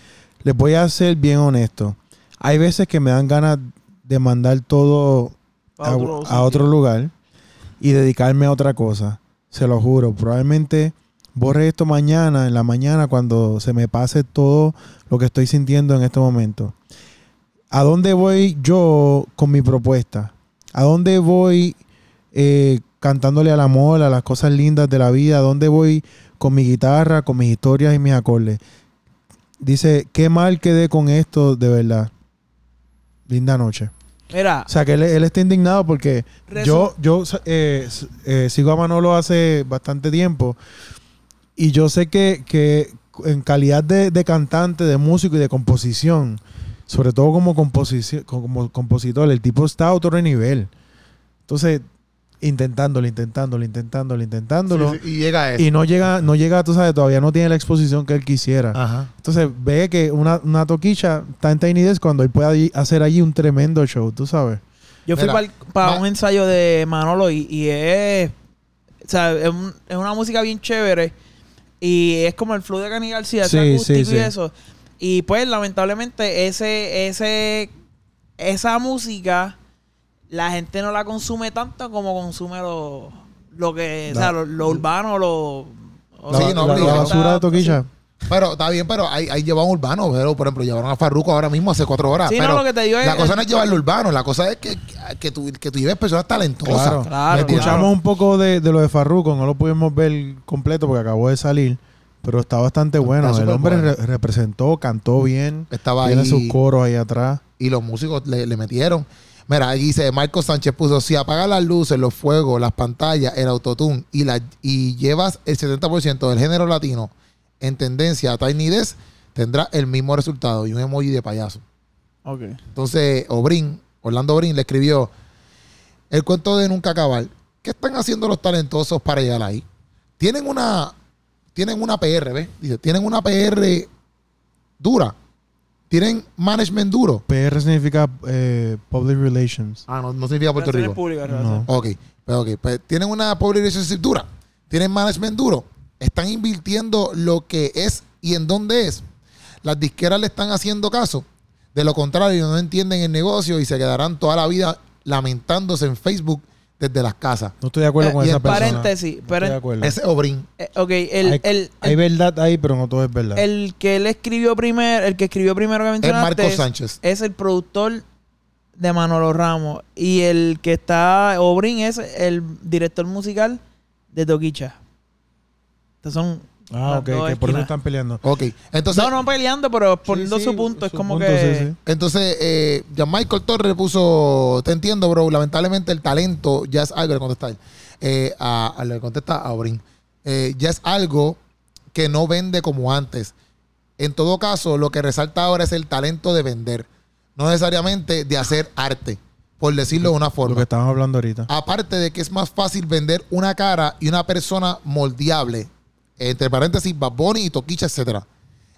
les voy a ser bien honesto. Hay veces que me dan ganas de mandar todo A a, otro lugar y dedicarme a otra cosa. Se lo juro. Probablemente borre esto mañana, en la mañana, cuando se me pase todo lo que estoy sintiendo en este momento. ¿A dónde voy yo con mi propuesta? ¿A dónde voy eh, cantándole al amor, a las cosas lindas de la vida? ¿A dónde voy con mi guitarra, con mis historias y mis acordes? Dice, qué mal quedé con esto, de verdad. Linda noche. Mira, O sea, que él, él está indignado porque yo, yo eh, eh, sigo a Manolo hace bastante tiempo y yo sé que, que en calidad de, de cantante, de músico y de composición, sobre todo como, composici- como compositor, el tipo está a otro nivel. Entonces, intentándolo, intentándolo, intentándolo, intentándolo. Sí, sí, y llega a eso. Y no llega, no llega, tú sabes, todavía no tiene la exposición que él quisiera. Ajá. Entonces ve que una, una toquicha está en Tiny Desk cuando él puede allí- hacer allí un tremendo show, tú sabes. Yo fui para un ensayo de Manolo y, y es, o sea, es, un- es una música bien chévere y es como el flow de Cani García, Sí, acústico sí, y eso. Y pues lamentablemente ese, ese, esa música la gente no la consume tanto como consume lo, lo que, o sea, lo, lo urbano, lo... Sí, la, no, la- basura de toquilla. Pero está bien, pero ahí, ahí llevan urbano, pero por ejemplo, llevaron a Farruko ahora mismo hace cuatro horas. Sí, no, pero lo que te digo es- La cosa no es llevarlo urbano, la cosa es que, que, tú, que tú lleves personas talentosas. Claro. Claro, Escuchamos claro. un poco de, de lo de Farruko, no lo pudimos ver completo porque acabó de salir, pero está bastante bueno. Está El hombre bueno. re- representó, cantó bien, Estaba tiene ahí sus coros ahí atrás. y los músicos le, le metieron. Mira, ahí dice Marco Sánchez puso, si apagas las luces, los fuegos, las pantallas, el autotune y, la, y llevas el 70% del género latino en tendencia a Tiny Desk, tendrás el mismo resultado y un emoji de payaso. Ok. Entonces, Obrin, Orlando Obrin le escribió el cuento de nunca acabar. ¿Qué están haciendo los talentosos para llegar ahí? Tienen una, tienen una PR, ¿ves? Dice, tienen una PR dura. Tienen management duro. PR significa eh, Public Relations. Ah, no, no significa Puerto Rico. públicas, No. Ok, pues, ok. Pues tienen una public relationship dura. Tienen management duro. Están invirtiendo lo que es y en dónde es. Las disqueras le están haciendo caso. De lo contrario, no entienden el negocio y se quedarán toda la vida lamentándose en Facebook desde las casas. No estoy de acuerdo Eh, con y esa persona. paréntesis, No estoy paren- de acuerdo. Ese es Obrin. Eh, ok, el, hay, el, hay verdad ahí, pero no todo es verdad. el que él escribió primero, el que escribió primero que Es Marco Sánchez. es el productor de Manolo Ramos y el que está Obrin es el director musical de Toquicha. Estos son ah, ok, que por eso esquinas. están peleando. Ok. Entonces, no, no peleando, pero poniendo Sí, su sí, punto. Es su como punto, que. sí, sí. entonces eh, ya Michael Torres puso, te entiendo, bro, lamentablemente el talento ya es algo de contestar. eh, a, a- le contesta a Obrin. Eh, ya es algo que no vende como antes. En todo caso, lo que resalta ahora es el talento de vender, no necesariamente de hacer arte, por decirlo de una Lo que forma. estábamos hablando ahorita. Aparte de que es más fácil vender una cara y una persona moldeable, entre paréntesis, Bad Bunny y Toquicha, etcétera,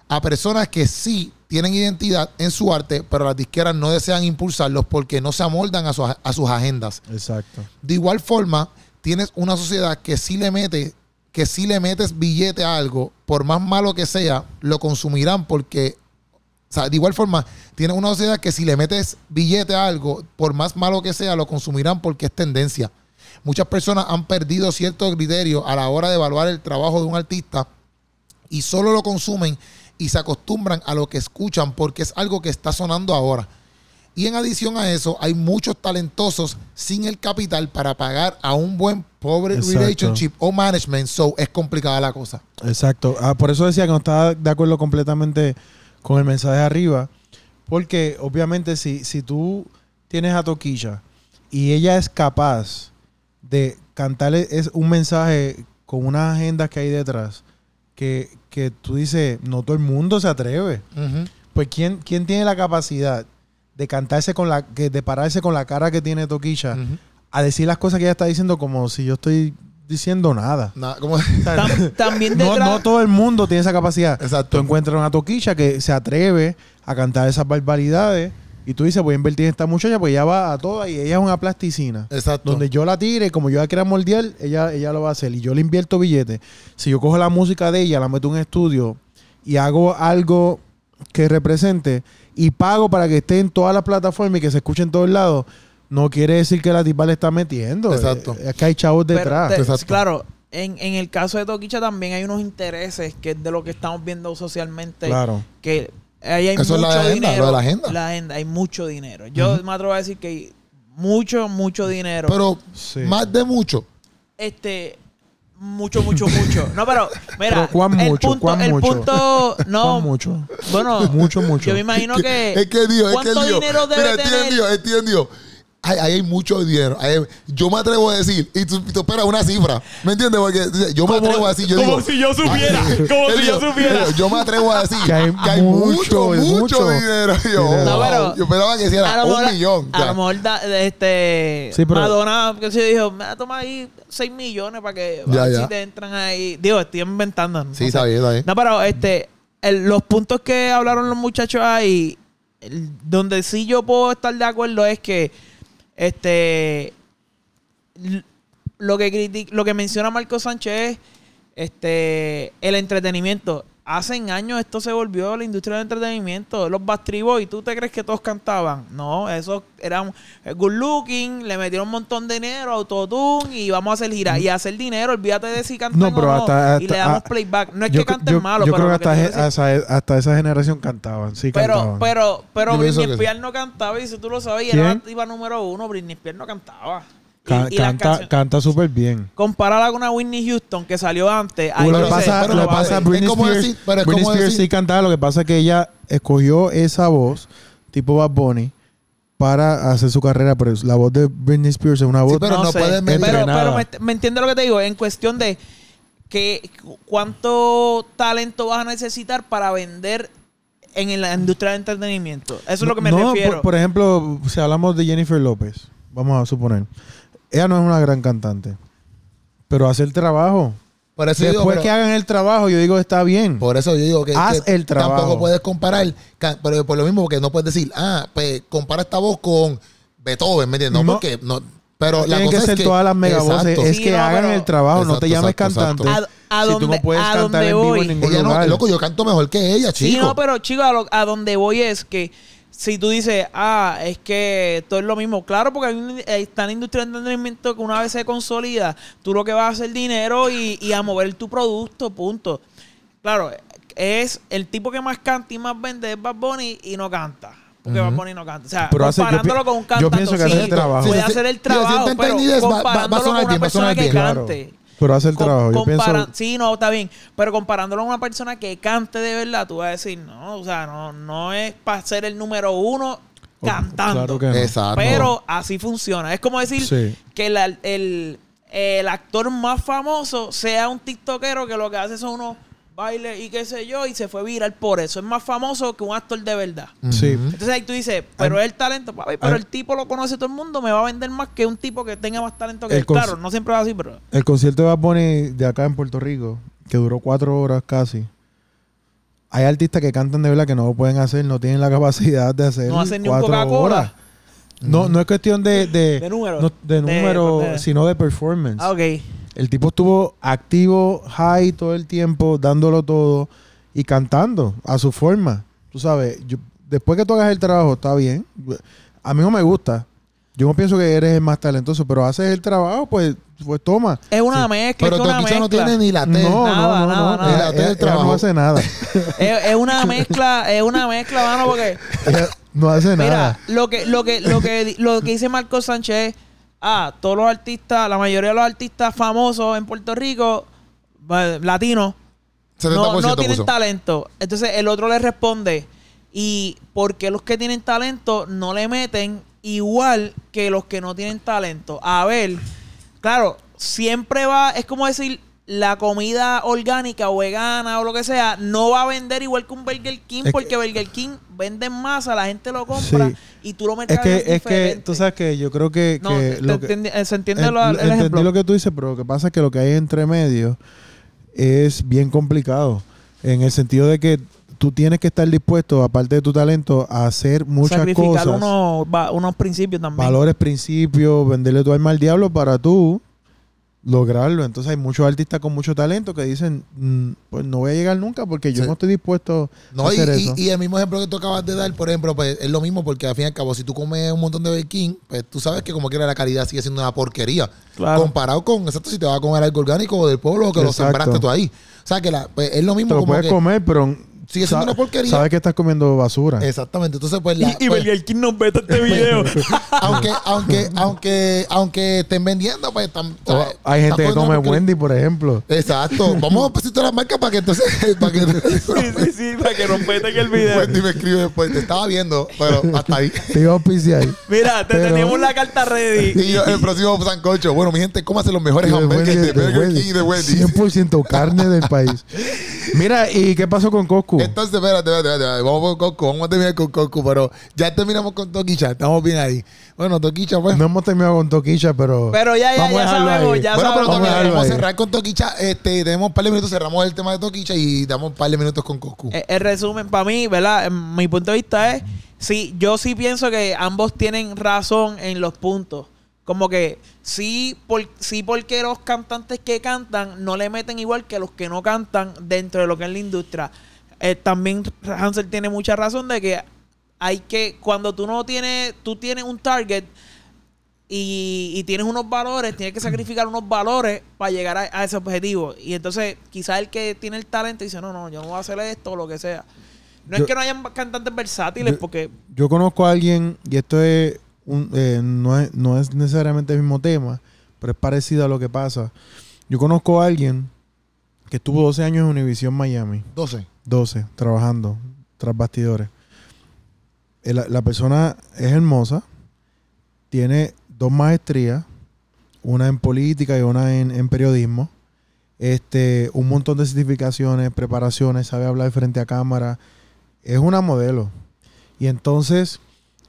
a personas que sí tienen identidad en su arte, pero las disqueras no desean impulsarlos porque no se amoldan a, su- a sus agendas. Exacto. De igual forma, tienes una sociedad que sí le mete, que si le metes billete a algo, por más malo que sea, lo consumirán porque, o sea, de igual forma, tienes una sociedad que si le metes billete a algo, por más malo que sea, lo consumirán porque es tendencia. Muchas personas han perdido cierto criterio a la hora de evaluar el trabajo de un artista y solo lo consumen y se acostumbran a lo que escuchan porque es algo que está sonando ahora. Y en adición a eso, hay muchos talentosos sin el capital para pagar a un buen pobre Exacto. relationship o management. So es complicada la cosa. Exacto. Ah, por eso decía que no estaba de acuerdo completamente con el mensaje arriba. Porque obviamente si, si tú tienes a Toquilla y ella es capaz de cantarle es un mensaje con unas agendas que hay detrás, que, que tú dices, no todo el mundo se atreve. Pues ¿quién, quién tiene la capacidad de cantarse con la, que, de pararse con la cara que tiene Toquilla a decir las cosas que ella está diciendo como si yo estoy diciendo nada? Como- O sea, Tam- también no, no todo el mundo tiene esa capacidad. Exacto. Tú encuentras una toquilla que se atreve a cantar esas barbaridades y tú dices, voy a invertir en esta muchacha, pues ella va a todas y ella es una plasticina. Exacto. Donde yo la tire, como yo la quiera moldear, ella, ella lo va a hacer. Y yo le invierto billetes. Si yo cojo la música de ella, la meto en un estudio y hago algo que represente y pago para que esté en todas las plataformas y que se escuche en todos lados, no quiere decir que la tipa le está metiendo. Exacto. Es que hay chavos detrás. te- Exacto. claro, en, en el caso de Toquicha también hay unos intereses que es de lo que estamos viendo socialmente. Claro. Que ahí hay Eso es mucho la agenda, dinero. lo de la agenda. La agenda, hay mucho dinero. Yo me atrevo a decir que hay mucho, mucho dinero. Pero Sí. más de mucho. este mucho mucho mucho no pero mira Pero ¿cuán el mucho? punto ¿Cuán el mucho? punto no ¿Cuán mucho? bueno Mucho, mucho. yo me imagino que es que Dios, es que cuánto Dios. dinero debe Mira, tener entiendió, ahí hay mucho dinero. Yo me atrevo a decir, y tú, tú esperas una cifra. ¿Me entiendes? Porque yo me atrevo a decir, yo como digo, si yo supiera Ay, como si yo supiera Yo me atrevo a decir Que hay mucho, mucho, mucho, mucho dinero. Yo. No, wow. pero- yo esperaba que hiciera un millón. a lo mejor da- este Sí, pero- Madonna que se dijo me va a tomar ahí 6 millones para que Ya, ya. si te entran ahí digo estoy inventando no Sí, está bien, está bien. No, pero este, el- los puntos que hablaron los muchachos ahí, el- donde sí yo puedo estar de acuerdo es que, este, lo que critic- lo que menciona Marco Sánchez es, este, el entretenimiento. Hace años esto se volvió la industria del entretenimiento. Los Bastribos, ¿y tú te crees que todos cantaban? No, esos eran eh, good looking, le metieron un montón de dinero, autotune y vamos a hacer gira. Y hacer dinero, olvídate de si cantan No, pero o hasta- y le hasta- damos ah, playback. No es yo, que canten yo- malo, yo pero creo que hasta, je- quiero decir- hasta, hasta esa generación cantaban. Sí, pero, cantaban. pero, pero pienso Britney. Spears no cantaba y si tú lo sabes, y era la número uno, Britney Spears no cantaba. Y- y canta canta súper bien. Compárala con una Whitney Houston que salió antes. ahí lo no que sé, pasa, lo no que pasa. Britney Es Spears, decir- pero es Britney Spears decir- sí cantaba, lo que pasa es que ella escogió esa voz, tipo Bad Bunny, para hacer su carrera, pero la voz de Britney Spears es una voz... Sí, pero no sé. puedes medir- Pero, pero me, me entiende lo que te digo, en cuestión de que cu- cuánto talento vas a necesitar para vender en la industria del entretenimiento. Eso es lo que me no, refiero. Por, por ejemplo, si hablamos de Jennifer López, vamos a suponer, ella no es una gran cantante, pero hace el trabajo. Por eso yo Después digo, pero- que hagan el trabajo, yo digo, está bien. Por eso yo digo que, Haz que el trabajo. tampoco puedes comparar, pero por lo mismo porque no puedes decir, ah, pues compara esta voz con Beethoven, ¿me entiendes? No, No. porque no, pero la Tienen cosa que es ser que todas las megavoces. Exacto. Es Sí, que no, hagan pero- el trabajo, no te llames exacto, cantante. exacto. A- a si tú donde- no puedes a cantar donde en vivo voy. en ningún Ella no, lugar. loco, yo canto mejor que ella, chico. Sí, no, pero chico, a, lo- a donde voy es que si tú dices, ah, es que todo es lo mismo, claro, porque hay un- eh, está en la industria del entretenimiento que una vez se consolida, tú lo que vas a hacer dinero y, y a mover tu producto, punto. Claro, es el tipo que más canta y más vende es Bad Bunny y no canta. Porque Bad Bunny no canta. O sea, Pero hace- yo comparándolo con un yo cantante, pienso que hace el trabajo. puede Sí, sí, hacer el trabajo, pero comparándolo con una bien, persona que bien. Claro. Pero hace el Com- trabajo. Yo pienso... Sí, no, está bien. Pero comparándolo con una persona que cante de verdad, tú vas a decir, no, o sea, no, no es para ser el número uno cantando. Claro que no. Exacto. Pero así funciona. Es como decir Sí. que la- el, el actor más famoso sea un tiktokero que lo que hace son unos bailes y qué sé yo y se fue viral por eso. Es más famoso que un actor de verdad. Sí. Entonces ahí tú dices, pero es el talento, papi, pero el tipo lo conoce todo el mundo, me va a vender más que un tipo que tenga más talento que El él. Claro, no siempre va así, pero... El concierto de Bad Bunny de acá en Puerto Rico, que duró cuatro horas casi. Hay artistas que cantan de verdad que no lo pueden hacer, no tienen la capacidad de hacer No hacen ni un cuatro Coca-Cola. horas. No, no es cuestión de, de, De número. no- de De- número, de- sino de performance. Ah, ok. El tipo estuvo activo, high todo el tiempo, dándolo todo y cantando a su forma. Tú sabes, yo- después que tú hagas el trabajo, está bien. A mí no me gusta. Yo no pienso que eres el más talentoso, pero haces el trabajo, pues, pues toma. Es una mezcla, Pero es una mezcla. no tiene ni la T. No, Nada, no, no, nada, no. nada. La T del trabajo. no hace nada. es, es una mezcla, es una mezcla, mano, porque... No hace Mira, nada. lo que, lo que, lo que, lo que dice Marco Sánchez es, ah, todos los artistas, la mayoría de los artistas famosos en Puerto Rico, eh, latinos, 70% no, no tienen puso. talento. Entonces el otro le responde, ¿y por qué los que tienen talento no le meten igual que los que no tienen talento? A ver, claro, siempre va, es como decir, la comida orgánica o vegana o lo que sea, no va a vender igual que un Burger King Es porque Burger King vende en masa, la gente lo compra Sí. y tú lo Es mercadeas que, es que, tú sabes que yo creo que, No, que te- lo te que- se entiende En- lo- el entendí ejemplo. lo que tú dices, pero lo que pasa es que lo que hay entre medio es bien complicado. En el sentido de que tú tienes que estar dispuesto, aparte de tu talento, a hacer muchas Sacrificar cosas. unos, va- unos principios también. valores, principios, venderle tu alma al diablo para tú lograrlo. Entonces hay muchos artistas con mucho talento que dicen, "Mm, pues no voy a llegar nunca porque yo Sí. no estoy dispuesto No, a y, hacer y- eso. y el mismo ejemplo que tú acabas de dar, por ejemplo, pues es lo mismo porque al fin y al cabo, si tú comes un montón de Burger King, pues tú sabes que como quiera la calidad sigue siendo una porquería. Claro. Comparado con, exacto, si te vas a comer algo orgánico o del pueblo que lo sembraste tú ahí. O sea, que la, pues, es lo mismo Te lo como puedes que... comer, pero Sigue siendo una porquería. Sabes que estás comiendo basura. Exactamente. Entonces, pues, la, y, y pues, King nos vete este video. aunque, aunque, aunque, aunque estén vendiendo, pues están. O ¿sabes? hay gente que come Wendy, por ejemplo. Exacto. Vamos a pasar todas las marcas para que entonces. Para que, sí, sí, sí, para que nos veten el video. Wendy me escribe después. Te estaba viendo, pero hasta ahí. Te iba a auspiciar. Mira, te Pero- tenemos la carta ready. Y yo, el próximo sancocho. Bueno, mi gente, ¿cómo hacen los mejores Y de hamburgues Wendy, de de Burger. King y de Wendy? 100% carne del país. Mira, ¿y qué pasó con Coscu? Entonces, espérate, espérate, espérate. Vamos con Coco. Vamos a terminar con Coco, pero ya terminamos con Toquicha. Estamos bien ahí. Bueno, Toquicha, pues. No hemos terminado con Toquicha, pero. Pero ya, ya, vamos ya sabemos, ahí. ya bueno, pero sabemos. también vamos a cerrar con Toquicha. Este, tenemos un par de minutos, cerramos el tema de Toquicha y damos un par de minutos con Coco. Eh, El resumen para mí, ¿verdad? Mi punto de vista es, sí, yo sí pienso que ambos tienen razón en los puntos. Como que sí, por, sí porque los cantantes que cantan no le meten igual que los que no cantan dentro de lo que es la industria. Eh, también Hansel tiene mucha razón de que hay que, cuando tú no tienes, tú tienes un target y, y tienes unos valores, tienes que sacrificar unos valores para llegar a, a ese objetivo. Y entonces, quizás el que tiene el talento dice, no, no, yo no voy a hacer esto o lo que sea. No Yo- es que no hayan cantantes versátiles, yo- porque Yo conozco a alguien, y esto es un- eh, no, es, no es necesariamente el mismo tema, pero es parecido a lo que pasa. Yo conozco a alguien que estuvo 12 años en Univision Miami. 12. 12, trabajando tras bastidores. Eh, La, la persona es hermosa, tiene dos maestrías, una en política y una en, en periodismo. Este, un montón de certificaciones, preparaciones, sabe hablar frente a cámara. Es una modelo. Y entonces,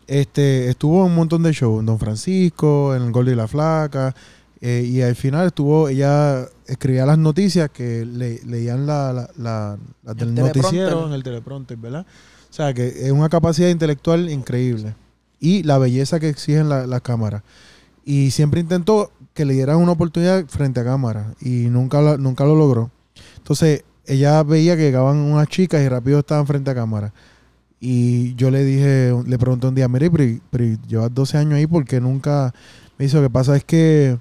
este, estuvo en un montón de shows, en Don Francisco, en el Gordo y la Flaca. eh, y al final estuvo, ella escribía las noticias que le- leían la, la- la- las del El noticiero en el teleprompter, ¿verdad? O sea, que es una capacidad intelectual increíble. Y la belleza que exigen la- las cámaras. Y siempre intentó que le dieran una oportunidad frente a cámara. Y nunca, nunca lo logró. Entonces, ella veía que llegaban unas chicas y rápido estaban frente a cámara. Y yo le dije, le pregunté un día, mire, pero, pero llevas 12 años ahí porque nunca... Me dice, lo que pasa es que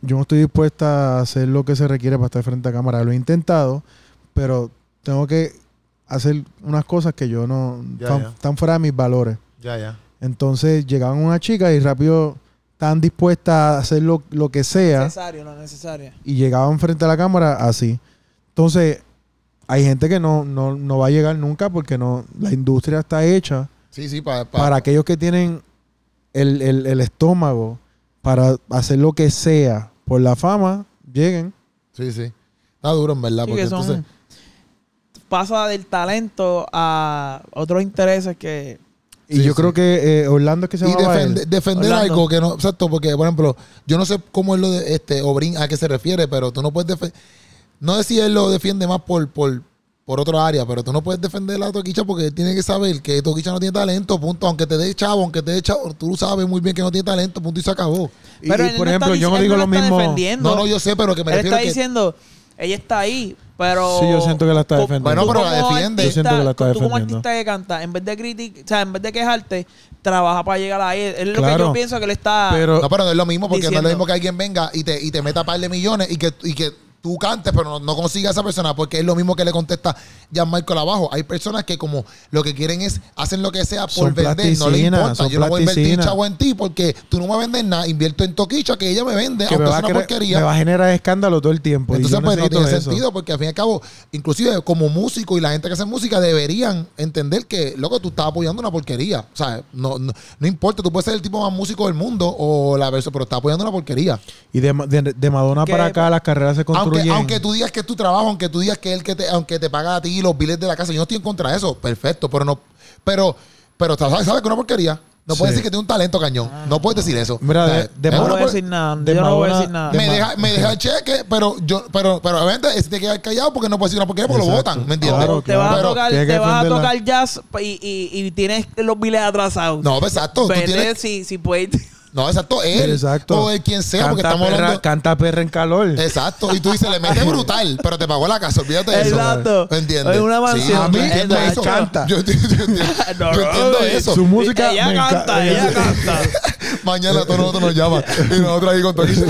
yo no estoy dispuesta a hacer lo que se requiere para estar frente a cámara. Lo he intentado, pero tengo que hacer unas cosas que yo no... Ya, están, ya. están fuera de mis valores. Ya, ya. Entonces llegaban unas chicas y rápido estaban dispuestas a hacer lo, lo que sea necesario, no necesario. y llegaban frente a la cámara así. Entonces, hay gente que no, no, no va a llegar nunca porque no la industria está hecha Sí, sí, para. para aquellos que tienen el, el- el estómago para hacer lo que sea por la fama, lleguen. Sí, sí. Está duro, en verdad. Sí, porque que son- entonces. pasa del talento a otros intereses que Y Sí, yo sí. creo que eh, Orlando es que se él. defende- defender Orlando. algo que no. Exacto, porque, por ejemplo, yo no sé cómo es lo de este Obrin a qué se refiere, pero tú no puedes defender. No sé si él lo defiende más por, por, por otra área, pero tú no puedes defender a Toquicha porque él tiene que saber que Toquicha no tiene talento, punto. Aunque te dé chavo, aunque te dé chavo, tú sabes muy bien que no tiene talento, punto, y se acabó. Pero y, él por no está ejemplo, yo no digo no lo mismo. defendiendo. No, no, yo sé, pero que me él refiero está que. diciendo ella está ahí pero Sí, yo siento que la está defendiendo. Bueno, pero la defiende. Yo siento que la está tú como artista que canta en vez de criticar o sea en vez de quejarte trabaja para llegar ahí es lo que yo pienso que él está Pero- No, pero no es lo mismo porque no es lo mismo que alguien venga y te, y te meta par de millones y que, y que tú cantes, pero no, no consiga a esa persona porque es lo mismo que le contesta Jan Michael abajo. Hay personas que como lo que quieren es hacen lo que sea por Son vender, no le importa. Yo no voy a invertir chavo en ti porque tú no me vendes nada. Invierto en Toquicha que ella me vende, que me aunque va, sea a una cre- porquería. me va a generar escándalo todo el tiempo. Entonces, pues no tiene eso. sentido porque al fin y al cabo, inclusive como músico y la gente que hace música deberían entender que, loco, tú estás apoyando una porquería. O sea, no, no, no importa, tú puedes ser el tipo más músico del mundo o la versión, pero estás apoyando una porquería. Y de, de- de Madonna Que- para acá las carreras se Aunque, tú digas que es tu trabajo, aunque tú digas que él que te, aunque te paga a ti los biles de la casa, yo no estoy en contra de eso, perfecto, pero no, pero, pero sabes, sabes que una porquería. No puedes Sí. decir que tiene un talento cañón. No puedes decir eso. Mira, de- de no una voy a decir nada de yo no voy a decir nada de me deja, me deja el cheque, pero yo, pero, pero obviamente es de quedar callado porque no puede decir una porquería porque Exacto. lo votan, ¿me entiendes? Claro, te vas a Pero- tocar te vas a tocar jazz y, y, y tienes los biles atrasados No, exacto. Tú Vete tienes, si, si puedes no, exacto, él. Exacto. O el quien sea, porque Canta estamos perra, hablando. Canta perra en calor. Exacto. Y tú dices, le mete brutal, pero te pagó la casa, olvídate de eso. Exacto. ¿Me entiendes? Es una mansión. a mí A mí entiendo me eso. encanta. Yo entiendo, yo entiendo, No, yo no, entiendo no, eso. Su música ella me canta ella canta Mañana todos nosotros nos llaman y nosotros ahí con Toquicha.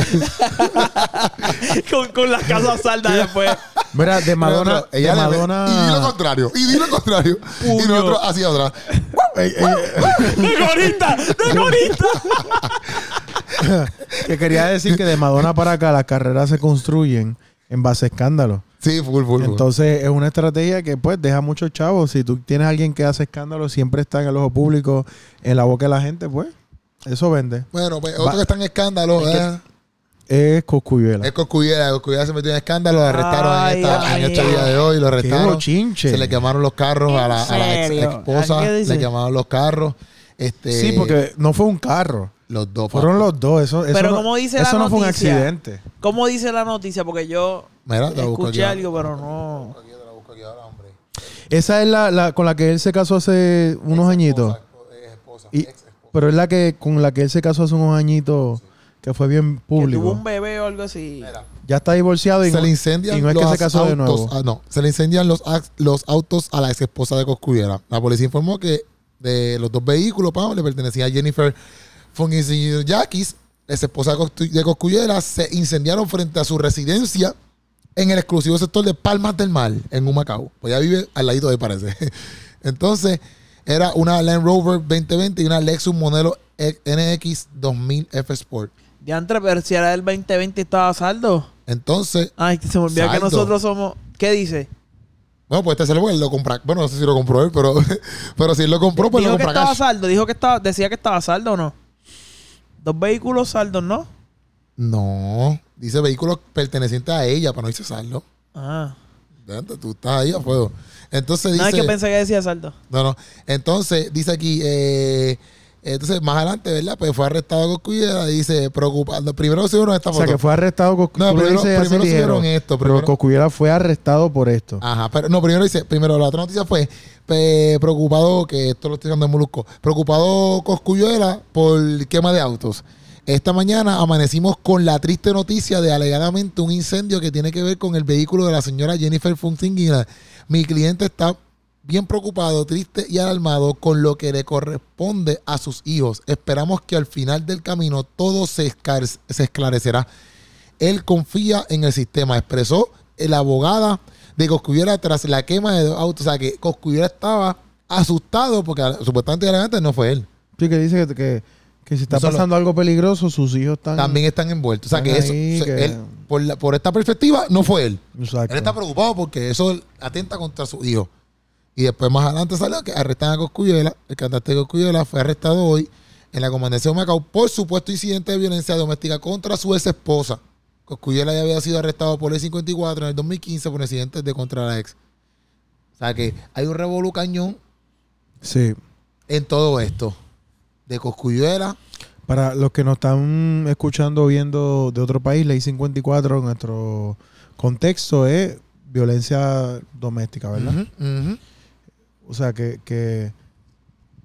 con, con las casas saldas después Mira, de Madonna. Ella Madonna. Y di lo contrario. Y di lo contrario. Y nosotros hacia otra. De corista de corista que quería decir que de Madonna para acá las carreras se construyen en base a escándalos. Sí, full, full, full. Entonces es una estrategia que pues deja muchos chavos. Si tú tienes a alguien que hace escándalo, siempre está en el ojo público, en la boca de la gente, pues eso vende. Bueno, pues otro Va- que está en escándalo Es que- eh, Es Coscuyuela. es Coscuyela. Coscuyela se metió en escándalo, lo arrestaron Ay, en, esta, en amigo. este día de hoy, lo arrestaron. Se le quemaron los carros a la, a la ex esposa. Le quemaron los carros. Este, Sí, porque no fue un carro. los dos Fueron los dos. Eso, eso Pero no, como dice eso la no fue un accidente. ¿Cómo dice la noticia? Porque yo Mira, busco escuché aquí. algo, pero no. Esa es la, la con la que él se casó hace unos añitos. Ex esposa, Y- ex esposa. Pero es la que con la que él se casó hace unos añitos que fue bien Que tuvo público. un bebé o algo así. Mira, Ya está divorciado y se no, le incendian y no es los que se casó de autos. nuevo. ah, no, se le incendian los, autos a la ex esposa de Coscuyera. La policía informó que de los dos vehículos, le pertenecía a Jennifer Fungisi Yaquis, ex esposa de de Coscuyera, se incendiaron frente a su residencia en el exclusivo sector de Palmas del Mar, en Humacao. Pues ya vive al ladito de parece. Entonces, era una Land Rover 2020 y una Lexus modelo NX 2000 F Sport. Diantre, pero si era del 2020 y estaba saldo. Entonces, Ay, se me olvidó que nosotros somos. ¿Qué dice? Bueno, pues este se lo él lo compra. Bueno, no sé si lo compró él, pero, pero si él lo compró, pues lo dijo que compra estaba cash. saldo. Dijo que estaba, decía que estaba saldo o no. Dos vehículos saldos, ¿no? No, dice vehículos pertenecientes a ella, pero no dice saldo. Ah. Tú estás ahí a fuego. Entonces No, es dice. que pensé que decía saldo. No, no. Entonces dice aquí. eh, entonces, más adelante, ¿verdad? Pues fue arrestado cuidado. Dice, preocupado. Primero subieron esta O foto. sea, que fue arrestado. Cos- No, primero- primero ligero, subieron esto, Pero Coscuyuela fue arrestado por esto. Ajá, pero no, primero dice, primero la otra noticia fue pe- preocupado, que esto lo estoy dando en Molusco, preocupado Coscuyuela por quema de autos. Esta mañana amanecimos con la triste noticia de alegadamente un incendio que tiene que ver con el vehículo de la señora Jennifer Funzinguina. Mi cliente está bien preocupado, triste y alarmado con lo que le corresponde a sus hijos. Esperamos que al final del camino todo se, escar- se esclarecerá. Él confía en el sistema, expresó la abogada de Coscuyuela tras la quema de dos autos. O sea, que Coscuyuela estaba asustado porque supuestamente adelante no fue él. Sí, que dice que, que, que si está solo- pasando algo peligroso, sus hijos están. También están envueltos. O sea, que eso, ahí, o sea, que- él, por, la- por esta perspectiva, no fue él. Exacto. Él está preocupado porque eso atenta contra su hijo. Y después más adelante salió que arrestan a Coscuyuela. El cantante de Coscuyuela fue arrestado hoy en la comandancia de Macao por supuesto incidente de violencia doméstica contra su ex esposa. Coscuyuela ya había sido arrestado por el 54 en el 2015 por incidentes de contra la ex. O sea que hay un revolú cañón Sí. en todo esto. De Coscuyuela. Para los que nos están escuchando o viendo de otro país, ley 54, nuestro contexto es violencia doméstica, ¿verdad? Ujú. O sea, que, que,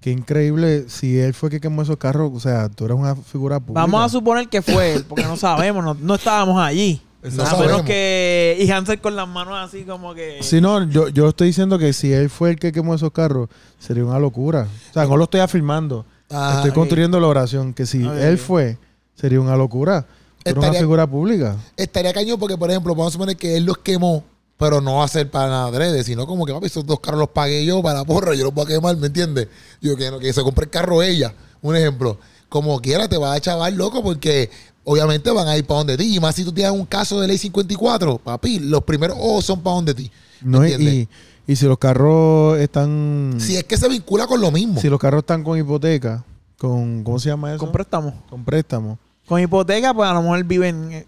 que increíble. Si él fue que quemó esos carros, o sea, tú eres una figura pública. Vamos a suponer que fue él, porque no sabemos, no, no estábamos allí. No a menos que. Y Hansel con las manos así como que. Si no, yo, yo estoy diciendo que si él fue el que quemó esos carros, sería una locura. O sea, no lo estoy afirmando. Ah, estoy ok. construyendo la oración. Que si Ok. él fue, sería una locura. Pero una Estaría- figura pública. Estaría cañón porque, por ejemplo, vamos a suponer que él los quemó, pero no va a ser para nada adrede, sino como que, papi, esos dos carros los pagué yo para la porra, yo los voy a quemar, ¿me entiendes? Yo que, no, que se compre el carro ella, un ejemplo. Como quiera, te va a chaval loco porque obviamente van a ir para donde ti. Y más si tú tienes un caso de ley 54, papi, los primeros ojos son para donde ti. ¿me No, entiendes? y, y si los carros están. Si es que se vincula con lo mismo. Si los carros están con hipoteca, con. ¿Cómo se llama eso? Con préstamo. Con préstamo. Con hipoteca, pues a lo mejor viven. eh,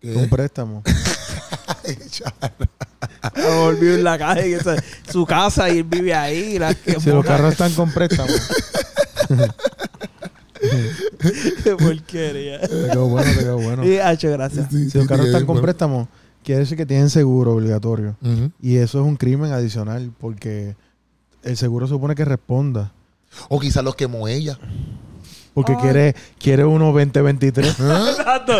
¿Qué? Con préstamo. Ay, chaval. A lo mejor vive en la calle, que esa- su casa y él vive ahí. y la que si los carros están con préstamo. Qué porquería. te quedó bueno, te quedó bueno. Y, Hacho, gracias. Sí, Si los carros están con bueno. préstamo, quiere decir que tienen seguro obligatorio. Y eso es un crimen adicional porque el seguro supone que responda. O quizás los quemó ella. Porque Ay. quiere, quiere uno 2023. ¿Ah? Exacto.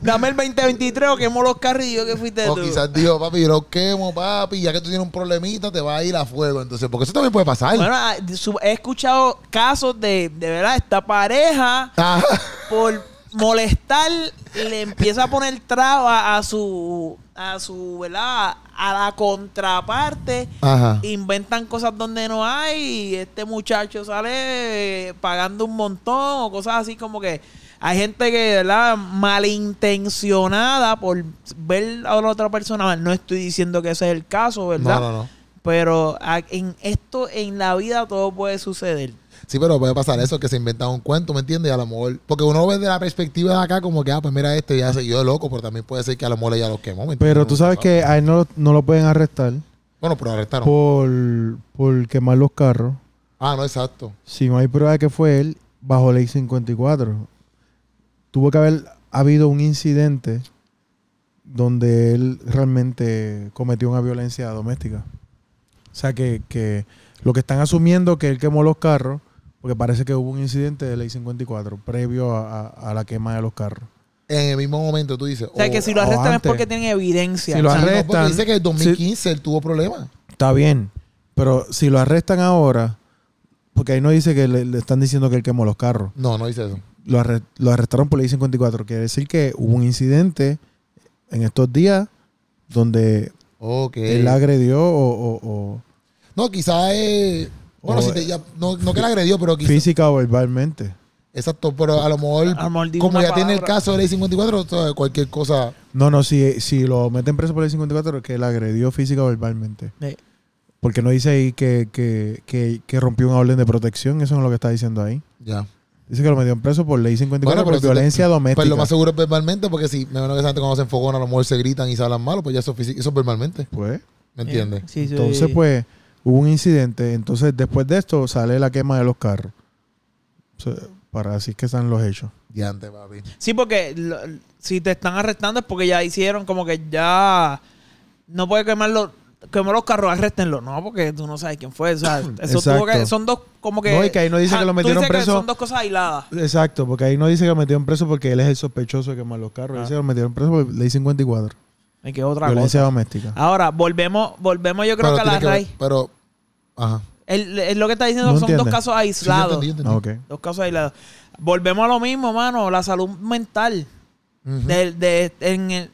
Dame el 2023 o quemo los carrillos que fuiste O tú. quizás dijo, papi, yo los quemo, papi, ya que tú tienes un problemita, te va a ir a fuego. Entonces, porque eso también puede pasar. Bueno, ah, he escuchado casos de, de verdad, esta pareja Ajá. por molestar le empieza a poner traba a su a su verdad a la contraparte. Ajá. inventan cosas donde no hay y este muchacho sale eh, pagando un montón o cosas así como que hay gente que verdad malintencionada por ver a la otra persona no estoy diciendo que ese es el caso verdad No, no, no. pero en esto en la vida todo puede suceder Sí, pero puede pasar eso, que se inventan un cuento, ¿me entiendes? Y a lo mejor, porque uno lo ve de la perspectiva de acá como que, ah, pues mira este ya se yo de loco, pero también puede ser que a lo mejor ella lo quemó. ¿me? Pero tú sabes sabe. que a él no, no lo pueden arrestar Bueno, pero arrestaron. por, por quemar los carros. Ah, no, exacto. Si no hay prueba de que fue él, bajo ley 54. Tuvo que haber habido un incidente donde él realmente cometió una violencia doméstica. O sea que, que lo que están asumiendo que él quemó los carros, porque parece que hubo un incidente de ley 54 previo a, a- a la quema de los carros. En el mismo momento tú dices. o sea que si lo arrestan es porque tienen evidencia Si lo sí, no, porque arrestan- dice que en 2015 él tuvo problemas. Está bien, pero si lo arrestan ahora, porque ahí no dice que le, le están diciendo que él quemó los carros. No, no dice eso. lo, arre- lo arrestaron por ley 54. Quiere decir que hubo un incidente en estos días donde Ok. él agredió o, o- o No, quizás es. Bueno, O- si te, ya, no, no que la agredió, pero quizás. física o verbalmente. Exacto, pero a lo mejor, A lo mejor dijo como ya tiene el caso de ley 54, o sea, cualquier cosa. No, no, si, si lo meten preso por ley 54 es que él agredió física o verbalmente. Sí. Porque no dice ahí que, que, que, que rompió una orden de protección, eso no es lo que está diciendo ahí. Ya. Dice que lo metió preso por ley 54 Bueno, por pero si te- violencia doméstica. Pues lo más seguro es verbalmente, porque si me imagino que cuando se enfogona, a lo mejor se gritan y se hablan malo, pues ya eso, eso es verbalmente. Pues, ¿Me entiendes? Sí, sí. entonces, pues, hubo un incidente. Entonces, después de esto, sale la quema de los carros. O sea, para así es que están los hechos. Ya antes, papi. Sí, porque lo- si te están arrestando es porque ya hicieron como que ya no puede quemarlo, quemar los carros, arréstenlo. No, porque tú no sabes quién fue. O sea, eso tuvo que, Exacto. son dos como que. No, y que ahí no dice que lo tú metieron preso. son dos cosas aisladas. Exacto, porque ahí no dice que lo metieron preso porque él es el sospechoso de quemar los carros. Ah. Dice que lo metieron preso por ley 54. Hay que otra Violencia cosa. doméstica. Ahora, volvemos, volvemos yo creo que a la raíz. Pero, ajá. Él- él lo que está diciendo No son dos casos Sí, yo aislados. entendí, yo Ah, entendí. Dos casos aislados. Volvemos a lo mismo, mano. La salud mental. Ujú. De, de- en el,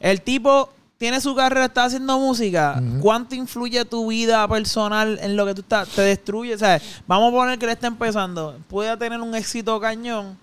el tipo tiene su carrera, está haciendo música. ¿Cuánto influye tu vida personal en lo que tú estás? Te destruye. O sea, vamos a poner que él está empezando. Puede tener un éxito cañón.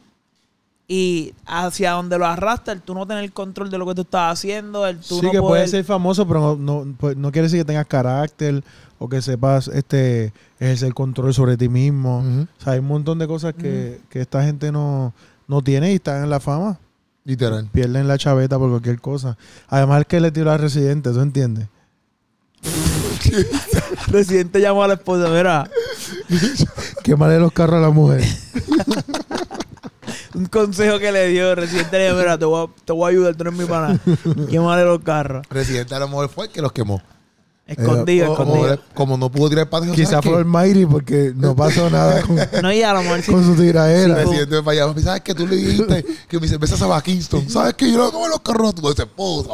Y hacia donde lo arrastra, el tú no tener control de lo que tú estás haciendo, el tú Sí, no que poder- puede ser famoso, pero no, no, pues, no quiere decir que tengas carácter o que sepas este ejercer control sobre ti mismo. O sea, hay un montón de cosas que, que esta gente no, no tiene y están en la fama. Literal. Pierden la chaveta por cualquier cosa. Además, el que le tiró al residente, ¿tú entiendes? El presidente llamó a la esposa, mira, Quemarle los carros a la mujer. un consejo que le dio el residente le dijo, mira, te voy a, te voy a ayudar, tú eres mi pana. Quémale los carros. Residente a lo mejor fue el que los quemó. Escondido, o- Como, escondido. como no pudo tirar el patio, Quizás ¿sabes fue el Mayri porque no pasó nada con, No, y a lo mejor sí. con su El tiraera. presidente me fallaba. ¿Sabes que tú le dijiste que mi cerveza se va a Kingston? ¿Sabes que yo no como los carros? Tú dices, puta.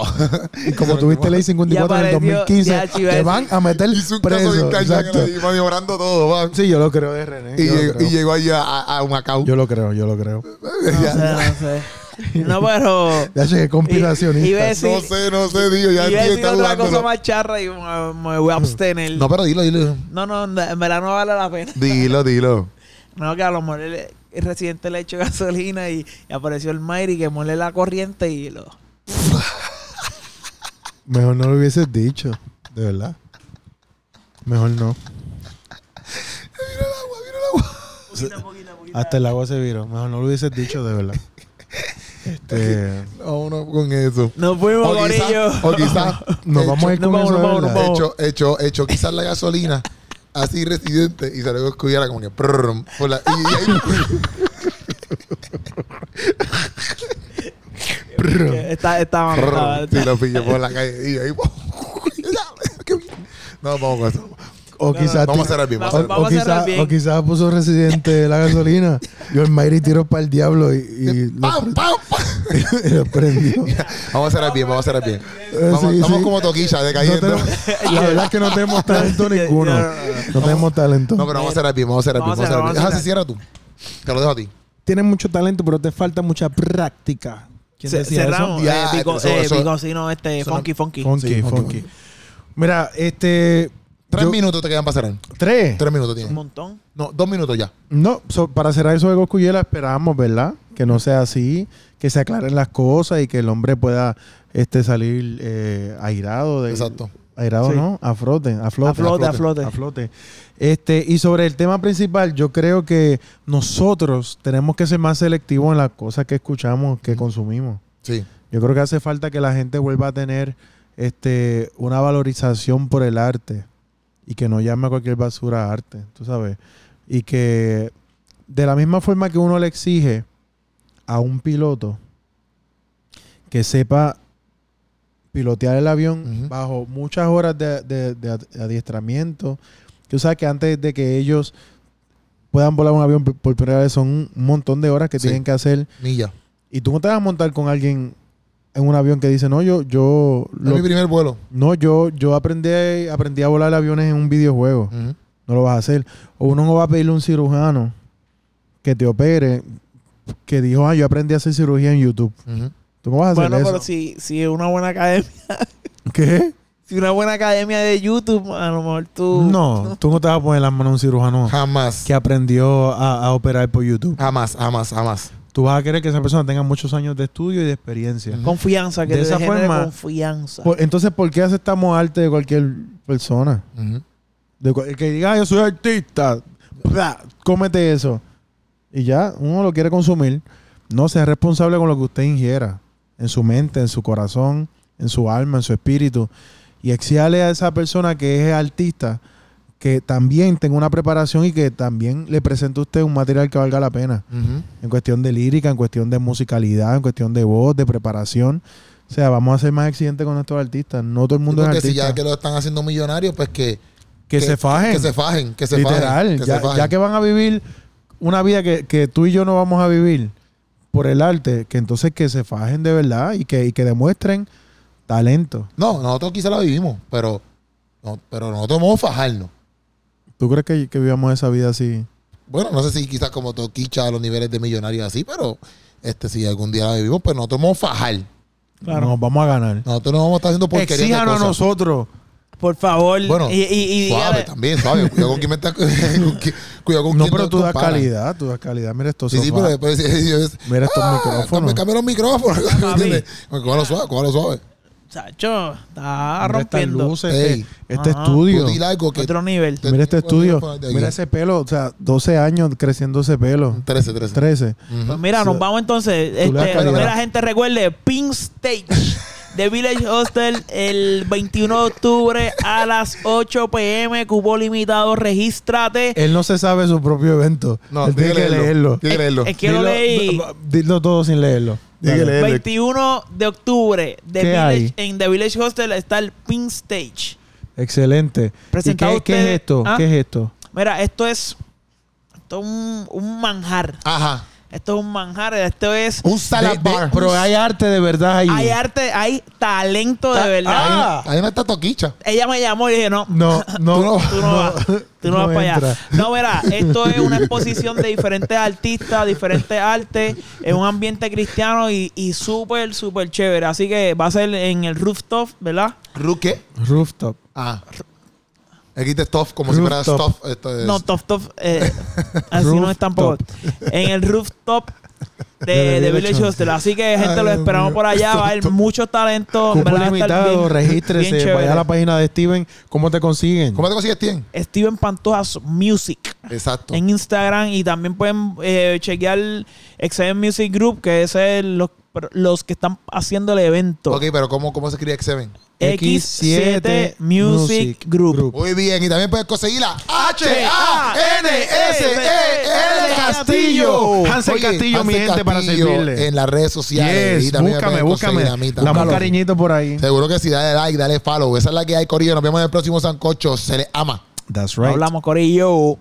Y como tuviste ley 54 en el apareció- 2015, ya, te van a meter Hizo un preso. Exacto. maniobrando todo, man. Sí, yo lo creo de René. Y, llegó, y llegó allá a, a Macao. yo lo creo, yo lo creo. No sé, no sé. No, pero... Ya sé que Y- conspiracionista. iba a decir- no sé, no sé, digo, ya Iba a estoy decir otra cosa más charra y me, me voy a abstener. No, pero dilo, dilo. No, no, en verdad no vale la pena. Dilo, dilo. No, que a lo mejor el, el residente le echó gasolina y, y apareció el Mayri que muele la corriente y lo... Mejor no lo hubieses dicho, de verdad. Mejor no. Hasta el agua se viró. Mejor no lo hubieses dicho, de verdad. Este, Vámonos con eso. Nos fuimos, O Corillo. quizás, o quizás, nos vamos a ir Nos con vamos, eso, nos de vamos, nos verdad. vamos. hecho, hecho, hecho quizás la gasolina así residente y se luego escudiera como que prrrrum, por la, y, y ahí, Está, está mal, está mal. prrrrum, si lo pillé por la calle y ahí no vamos con eso O No, quizás, vamos a te- cerrar bien o, vamos a Vamos o a quizás, bien. o quizás puso residente la gasolina. Yo el Mayri tiró para el diablo y, y lo, ¡Pam, pam, pam! y lo prendió. vamos a cerrar bien vamos a cerrar bien Eh, vamos, sí, estamos sí. como toquilla No decayendo tenemos- la verdad es que no tenemos talento ninguno. No, no, no, No tenemos talento. no pero vamos a bien vamos a cerrar bien Vamos a vamos a cerrar bien cerrar, Ajá, si cierra tú te lo dejo a ti Tienes mucho talento, pero te falta mucha práctica. ¿Quién Ce- decía cerramos. Eh, eso- eh, este, funky, no- funky. Funky. funky. Mira, este. Tres yo- minutos te quedan para cerrar Tres. tres minutos Un tienes montón. no dos minutos ya No, so- para cerrar eso de Goscuyela esperamos, ¿verdad? Que no sea así, que se aclaren las cosas y que el hombre pueda este, salir eh, airado. De, exacto Airado, Sí. ¿no? A flote, a flote. A flote, a flote. A flote. Este, y sobre el tema principal, yo creo que nosotros tenemos que ser más selectivos en las cosas que escuchamos, que consumimos. sí Yo creo que hace falta que la gente vuelva a tener este, una valorización por el arte y que no llame a cualquier basura arte, tú sabes. Y que de la misma forma que uno le exige a un piloto que sepa pilotear el avión bajo muchas horas de, de- de ad- adiestramiento. Tú sabes que antes de que ellos puedan volar un avión por- primera vez son un montón de horas que Sí. tienen que hacer milla y tú no te vas a montar con alguien en un avión que dice, no, yo, yo, es lo- mi primer vuelo no, yo, yo aprendí, aprendí a volar aviones en un videojuego. No lo vas a hacer. O uno no va a pedirle a un cirujano que te opere, que dijo, ah, yo aprendí a hacer cirugía en YouTube. ¿Tú cómo vas a hacer Bueno, eso? pero si, si es una buena academia, ¿Qué? si una buena academia de YouTube, a lo mejor tú. No, tú no te vas a poner las manos a un cirujano jamás que aprendió a, a operar por YouTube. jamás jamás jamás Tú vas a querer que esa persona tenga muchos años de estudio y de experiencia. Confianza, que De te esa forma- confianza. Por- entonces, ¿por qué aceptamos arte de cualquier persona? De el que diga, "Ah, yo soy artista, cómete eso. Y ya, uno lo quiere consumir. No sea responsable con lo que usted ingiera. En su mente, en su corazón, en su alma, en su espíritu. Y exíale a esa persona que es artista que también tenga una preparación y que también le presente a usted un material que valga la pena. Ujú. En cuestión de lírica, en cuestión de musicalidad, en cuestión de voz, de preparación. O sea, vamos a ser más exigentes con nuestros artistas. No todo el mundo es Porque si artista. ya que lo están haciendo millonarios, pues que, que, se fajen. Que se fajen, que se Literal, fajen. que ya, se fajen. ya que van a vivir una vida que, que tú y yo no vamos a vivir por el arte, que entonces que se fajen de verdad y que, y que demuestren talento. No, nosotros quizá la vivimos, pero, no, pero nosotros vamos a fajarnos. ¿Tú crees que, que vivamos esa vida así? Bueno, no sé si quizás como Toquicha a los niveles de millonarios así, pero este si algún día la vivimos, pues nosotros vamos a fajar. Claro. Nos vamos a ganar. Nosotros no vamos a estar haciendo porquería Exíjanos a nosotros. Por favor. Bueno, y, y, y Suave, también, suave. Cuidado con quién me está... Cuidado con No, quién pero tú das calidad, tú das calidad. Mira estos Sí, sí, pero después... yo- Mira estos Ah, micrófonos. Cambia, cambia los micrófonos. Cógalo suave, cógalo suave. Chacho, está rompiendo. luces, Ey. este, este Ajá. estudio. Algo que Otro nivel. te- Mira este te- estudio. Mira ese pelo. O sea, 12 años creciendo ese pelo. 13, 13. 13. Ujú. Pues mira, nos vamos entonces. Este, mira, gente, recuerde, Pink Stage de Village Hostel el 21 de octubre a las 8 pm, cubo limitado, regístrate. Él no se sabe su propio evento. No, Él tiene tiene que leerlo. Tiene que leerlo. Es que lo leí. Dilo todo sin leerlo. Leerlo. 21 de octubre de ¿Qué Village- hay? en The Village Hostel está el Pink Stage. Excelente. ¿Y Presentado qué, qué es esto? ¿Ah? ¿Qué es esto? Mira, esto es, esto es un, un manjar. Ajá. Esto es un manjar. Esto es. Un salad De- de- bar. pero hay arte de verdad ahí. Hay arte, hay talento de Ta- verdad. Ah. Ahí no está toquicha. Ella me llamó y dije, no, No, no, Tú no- tú no, vas. Tú no, vas para allá. No, verá, esto es una exposición de diferentes artistas, diferentes artes, en un ambiente cristiano y, y súper, súper chévere. Así que va a ser en el rooftop, ¿verdad? ¿Ru qué? Rooftop. Ah. Aquí te stuff como si fuera stuff. Esto es. No, top. eh, así no es tampoco. En el rooftop De de, The de Village Hostel. Así que, gente, Ay, lo esperamos por allá. Va a haber mucho talento. en Cupo limitado, bien- regístrese, bien vaya a la página de Steven. ¿Cómo te consiguen? ¿Cómo te consigues, Tien? Steven Pantojas Music. Exacto. en Instagram y también pueden eh, chequear XM Music Group, que es el- los, los que están haciendo el evento. Ok, pero ¿cómo, cómo se escribe X7? X7 Music Group. Muy bien. Y también puedes conseguirla. H-A-N-S-E-L Castillo. Hansel Oye, Castillo, mi gente, para servirle. En las redes sociales. Yes, Y también me búscame, búscame. conseguir a mí Dame un cariñito por ahí. Seguro que sí, dale like, dale follow. Esa es la que hay, Corillo. Nos vemos en el próximo Sancocho. Se les ama. That's right. Hablamos, Corillo.